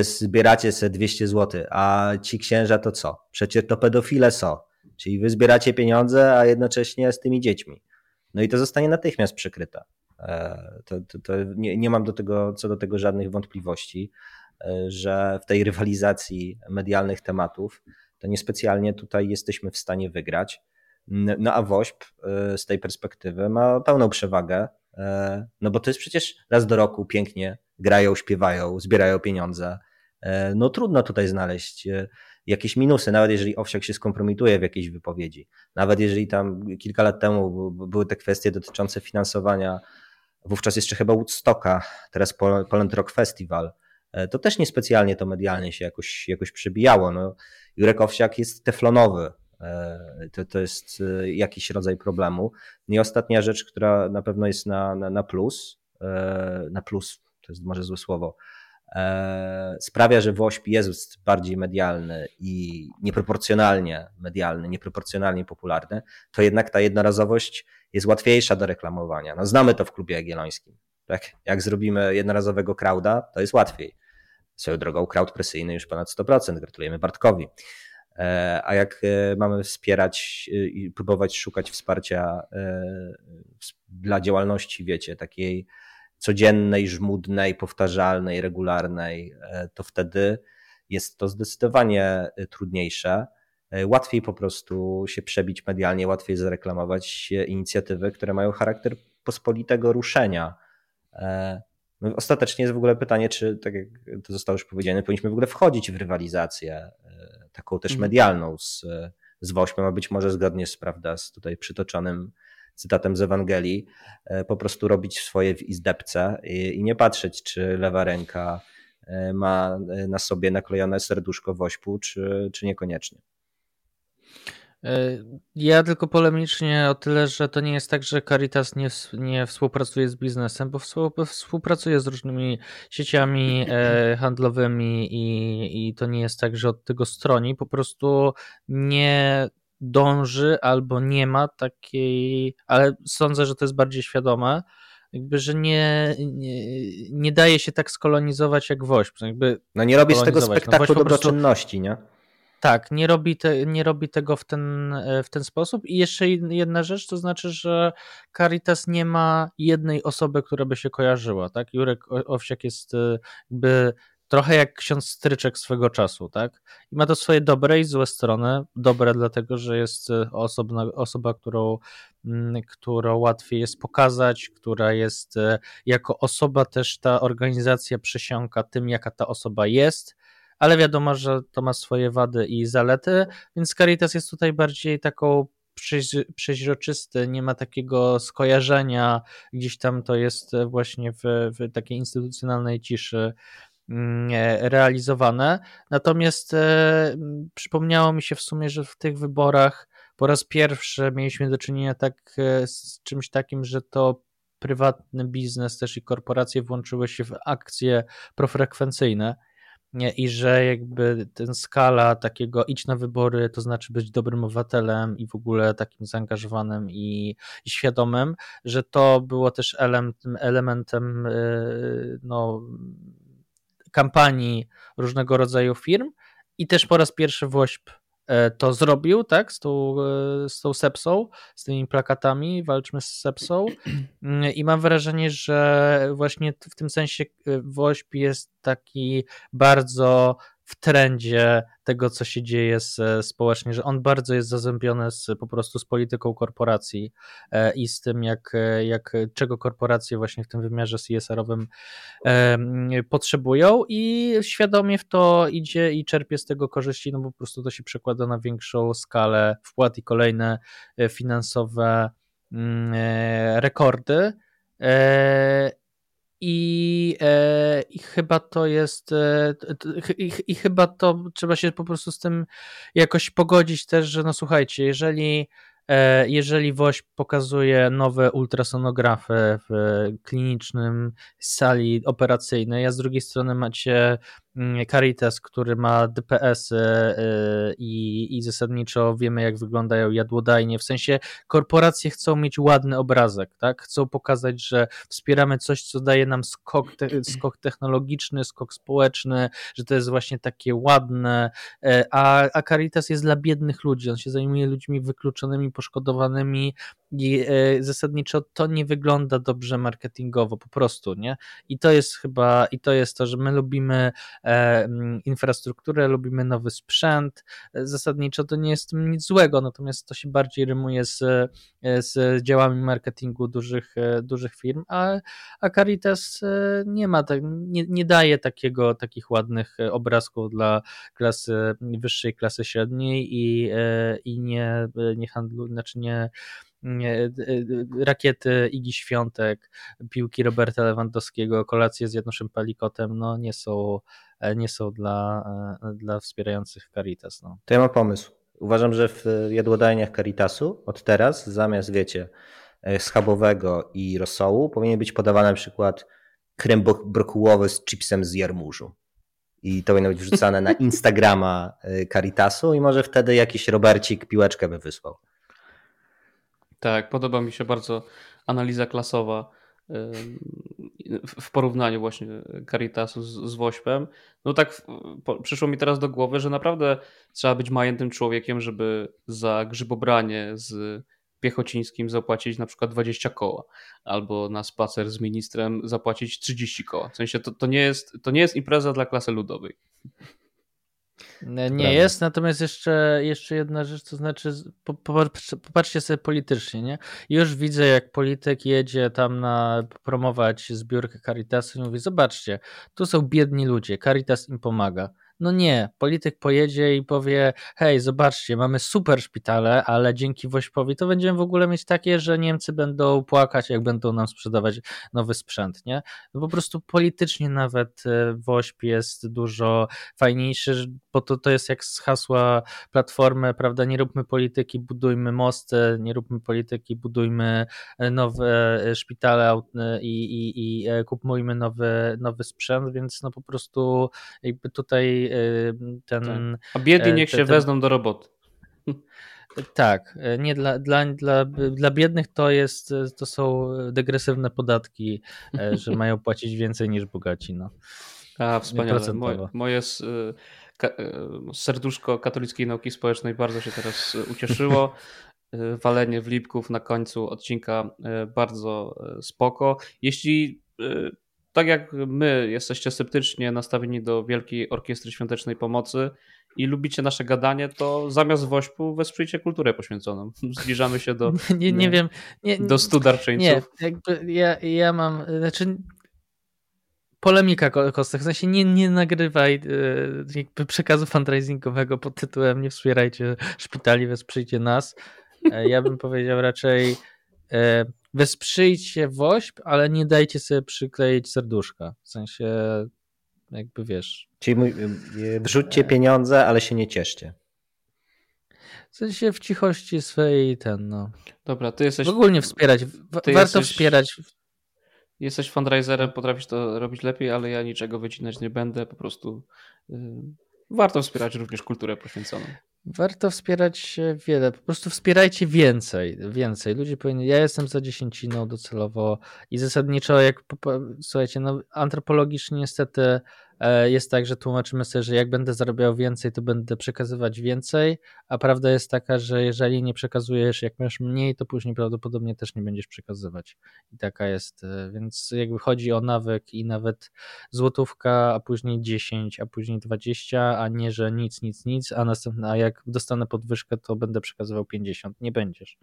[SPEAKER 3] zbieracie sobie 200 zł, a ci księża to co? Przecież to pedofile są. Czyli wy zbieracie pieniądze, a jednocześnie z tymi dziećmi. No i to zostanie natychmiast przykryte. E, to, to, to nie, nie, mam do tego, co do tego żadnych wątpliwości, e, że w tej rywalizacji medialnych tematów to niespecjalnie tutaj jesteśmy w stanie wygrać. No a WOŚP e, z tej perspektywy ma pełną przewagę, no bo to jest przecież raz do roku pięknie grają, śpiewają, zbierają pieniądze. No trudno tutaj znaleźć jakieś minusy, nawet jeżeli Owsiak się skompromituje w jakiejś wypowiedzi. Nawet jeżeli tam kilka lat temu były te kwestie dotyczące finansowania wówczas jeszcze chyba Woodstocka, teraz Poland Rock Festival, e, to też niespecjalnie to medialnie się jakoś, jakoś przebijało. No, Jurek Owsiak jest teflonowy, e, to, to jest e, jakiś rodzaj problemu. No I ostatnia rzecz, która na pewno jest na, na, na plus, na plus, to jest może złe słowo, sprawia, że WOŚP jest bardziej medialny i nieproporcjonalnie medialny, nieproporcjonalnie popularny, to jednak ta jednorazowość jest łatwiejsza do reklamowania. No, znamy to w klubie jagiellońskim. Tak? Jak zrobimy jednorazowego crowda, to jest łatwiej. Swoją drogą crowd presyjny już ponad 100%. Gratulujemy Bartkowi. E, a jak e, mamy wspierać e, i próbować szukać wsparcia dla działalności, wiecie, takiej codziennej, żmudnej, powtarzalnej, regularnej, to wtedy jest to zdecydowanie trudniejsze. E, łatwiej po prostu się przebić medialnie, łatwiej zareklamować inicjatywy, które mają charakter pospolitego ruszenia. E, no ostatecznie jest w ogóle pytanie, czy, tak jak to zostało już powiedziane, powinniśmy w ogóle wchodzić w rywalizację e, taką też mhm. medialną z, z Wośpem, a być może zgodnie z, prawda, z tutaj przytoczonym cytatem z Ewangelii, e, po prostu robić swoje w izdebce i, i nie patrzeć, czy lewa ręka e, ma na sobie naklejone serduszko Wośpu, czy, czy niekoniecznie.
[SPEAKER 2] E, ja tylko polemicznie o tyle, że to nie jest tak, że Caritas nie, nie współpracuje z biznesem, bo współpracuje z różnymi sieciami e, handlowymi i, i to nie jest tak, że od tego stroni, po prostu nie dąży albo nie ma takiej, ale sądzę, że to jest bardziej świadome, jakby, że nie, nie, nie daje się tak skolonizować jak Wośp. Jakby
[SPEAKER 3] no nie robi z tego no, spektaklu no, dobroczynności, nie?
[SPEAKER 2] Tak, nie robi, te, nie robi tego w ten, w ten sposób. I jeszcze jedna rzecz, to znaczy, że Caritas nie ma jednej osoby, która by się kojarzyła. Tak? Jurek Owsiak jest e, jakby trochę jak ksiądz Stryczek swego czasu, tak? I ma to swoje dobre i złe strony. Dobre dlatego, że jest e, osobna, osoba, którą, mm, którą łatwiej jest pokazać, która jest jako osoba też ta organizacja przesiąka tym, jaka ta osoba jest ale wiadomo, że to ma swoje wady i zalety, więc Caritas jest tutaj bardziej taką przeźroczysty, nie ma takiego skojarzenia, gdzieś tam to jest właśnie w, w takiej instytucjonalnej ciszy realizowane. Natomiast e, przypomniało mi się w sumie, że w tych wyborach po raz pierwszy mieliśmy do czynienia tak e, z czymś takim, że to prywatny biznes też i korporacje włączyły się w akcje profrekwencyjne i że jakby ten skala takiego idź na wybory, to znaczy być dobrym obywatelem i w ogóle takim zaangażowanym i, i świadomym, że to było też elementem, elementem no, kampanii różnego rodzaju firm i też po raz pierwszy WOŚP E, to zrobił, tak, z tą, e, z tą sepsą, z tymi plakatami, walczmy z sepsą. Mm, i mam wrażenie, że właśnie w tym sensie e, WOŚP jest taki bardzo w trendzie tego, co się dzieje z, społecznie, że on bardzo jest zazębiony z, po prostu z polityką korporacji e, i z tym, jak, jak czego korporacje właśnie w tym wymiarze CSR-owym e, potrzebują i świadomie w to idzie i czerpie z tego korzyści, no bo po prostu to się przekłada na większą skalę wpłat i kolejne e, finansowe rekordy. I, e, I chyba to jest. E, i, I chyba to trzeba się po prostu z tym jakoś pogodzić też, że no słuchajcie, jeżeli E, jeżeli WOŚ pokazuje nowe ultrasonografy w klinicznym sali operacyjnej, a z drugiej strony macie Caritas, który ma DPS-y e, i, i zasadniczo wiemy, jak wyglądają jadłodajnie. W sensie korporacje chcą mieć ładny obrazek, tak? Chcą pokazać, że wspieramy coś, co daje nam skok, te, skok technologiczny, skok społeczny, że to jest właśnie takie ładne, e, a, a Caritas jest dla biednych ludzi. On się zajmuje ludźmi wykluczonymi poszkodowanymi i e, zasadniczo to nie wygląda dobrze marketingowo, po prostu, nie? I to jest chyba, i to jest to, że my lubimy e, infrastrukturę, lubimy nowy sprzęt, zasadniczo to nie jest nic złego, natomiast to się bardziej rymuje z, e, z działami marketingu dużych, dużych firm, a, a Caritas nie ma, tak, nie, nie daje takiego, takich ładnych obrazków dla klasy, wyższej klasy średniej i, i nie, nie handluje, znaczy nie rakiety Igi Świątek, piłki Roberta Lewandowskiego, kolacje z Januszem Palikotem, no nie są, e, nie są dla, e, dla wspierających Caritas. No.
[SPEAKER 3] To ja mam pomysł. Uważam, że w jadłodajniach Caritasu od teraz zamiast, wiecie, e, schabowego i rosołu powinien być podawany na przykład krem brokułowy z chipsem z jarmużu. I to powinno być wrzucane na Instagrama Caritasu i może wtedy jakiś Robercik piłeczkę by wysłał.
[SPEAKER 1] Tak, podoba mi się bardzo analiza klasowa w porównaniu właśnie Caritasu z, z Wośpem. No tak przyszło mi teraz do głowy, że naprawdę trzeba być majętnym człowiekiem, żeby za grzybobranie z Piechocińskim zapłacić na przykład 20 koła, albo na spacer z ministrem zapłacić 30 koła. W sensie to, to, nie, jest, to nie jest impreza dla klasy ludowej.
[SPEAKER 2] Nie Prawda. jest, natomiast jeszcze, jeszcze jedna rzecz, to znaczy popatrzcie sobie politycznie, nie? Już widzę, jak polityk jedzie tam na promować zbiórkę Caritasu i mówi, zobaczcie, tu są biedni ludzie, Caritas im pomaga. No nie, polityk pojedzie i powie: Hej, zobaczcie, mamy super szpitale, ale dzięki Wośpowi to będziemy w ogóle mieć takie, że Niemcy będą płakać, jak będą nam sprzedawać nowy sprzęt, nie? No po prostu politycznie nawet e, Wośp jest dużo fajniejszy, bo to, to jest jak z hasła Platformy, prawda? Nie róbmy polityki, budujmy mosty, nie róbmy polityki, budujmy e, nowe e, szpitale i, i, i kupujmy nowy, nowy sprzęt, więc no po prostu jakby tutaj ten. Tak.
[SPEAKER 1] A biedni e, niech się ten, wezmą do roboty.
[SPEAKER 2] Tak, e, nie dla, dla, dla, dla biednych to jest, to są degresywne podatki, że mają płacić więcej niż bogaci. No.
[SPEAKER 1] A, wspaniale. Moje, moje serduszko katolickiej nauki społecznej bardzo się teraz ucieszyło. Walenie w Lipków na końcu odcinka bardzo spoko. Jeśli tak jak my jesteście sceptycznie nastawieni do Wielkiej Orkiestry Świątecznej Pomocy i lubicie nasze gadanie, to zamiast wośpu wesprzyjcie kulturę poświęconą. Zbliżamy się do
[SPEAKER 2] nie, nie, nie wiem, nie,
[SPEAKER 1] do stu darczyńców.
[SPEAKER 2] Nie, jakby ja, ja mam, znaczy polemika Kostek, w sensie nie, nie nagrywaj e, jakby przekazu fundraisingowego pod tytułem nie wspierajcie szpitali, wesprzyjcie nas. E, ja bym powiedział raczej e, wesprzyjcie WOŚP, ale nie dajcie sobie przykleić serduszka. W sensie, jakby wiesz.
[SPEAKER 3] Czyli mój, y, wrzućcie e. pieniądze, ale się nie cieszcie.
[SPEAKER 2] W sensie w cichości swojej ten, no.
[SPEAKER 1] Dobra, ty jesteś.
[SPEAKER 2] W ogóle wspierać. Warto jesteś, wspierać.
[SPEAKER 1] Jesteś fundraiserem, potrafisz to robić lepiej, ale ja niczego wycinać nie będę. Po prostu. Yy, warto wspierać również kulturę poświęconą.
[SPEAKER 2] Warto wspierać wiele, po prostu wspierajcie więcej, więcej. Ludzie powinni, ja jestem za dziesięciną docelowo i zasadniczo jak, słuchajcie, no antropologicznie niestety jest tak, że tłumaczymy sobie, że jak będę zarabiał więcej, to będę przekazywać więcej, a prawda jest taka, że jeżeli nie przekazujesz, jak masz mniej, to później prawdopodobnie też nie będziesz przekazywać. I taka jest, e, więc jakby chodzi o nawyk i nawet złotówka, a później 10, a później 20, a nie, że nic, nic, nic, a następna, a jak dostanę podwyżkę, to będę przekazywał 50. Nie będziesz.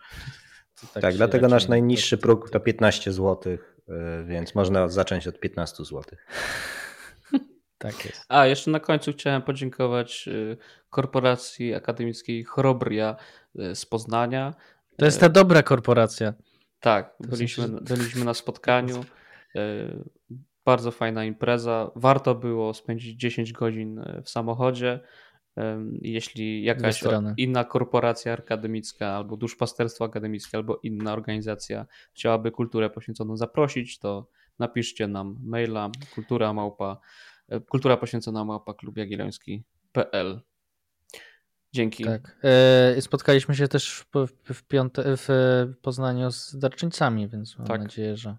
[SPEAKER 3] Tak, tak dlatego nasz najniższy próg to 15 zł, e, więc można zacząć od 15 zł.
[SPEAKER 2] Tak jest.
[SPEAKER 1] A, jeszcze na końcu chciałem podziękować y, korporacji akademickiej Chorobria y, z Poznania.
[SPEAKER 2] To jest ta dobra korporacja.
[SPEAKER 1] Tak, byliśmy, byliśmy na spotkaniu. Y, bardzo fajna impreza. Warto było spędzić 10 godzin w samochodzie. Jeśli jakaś inna korporacja akademicka, albo duszpasterstwo akademickie, albo inna organizacja chciałaby kulturę poświęconą zaprosić, to napiszcie nam maila kultura małpa Kultura poświęcona mapa klub jagielloński.pl. Dzięki.
[SPEAKER 2] Tak. E, spotkaliśmy się też w, piąte, w Poznaniu z darczyńcami, więc mam tak. nadzieję, że.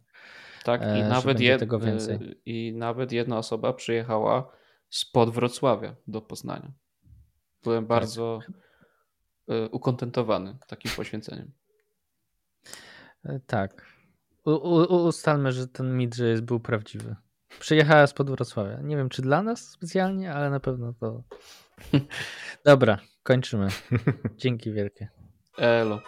[SPEAKER 1] Tak, i, e, nawet jed... tego więcej. E, i nawet jedna osoba przyjechała spod Wrocławia do Poznania. Byłem tak. bardzo ukontentowany takim poświęceniem.
[SPEAKER 2] Tak. U, u, ustalmy, że ten mit, że jest, był prawdziwy. Przyjechała z Wrocławia. Nie wiem, czy dla nas specjalnie, ale na pewno to. Dobra, kończymy. Dzięki wielkie.
[SPEAKER 1] Elo.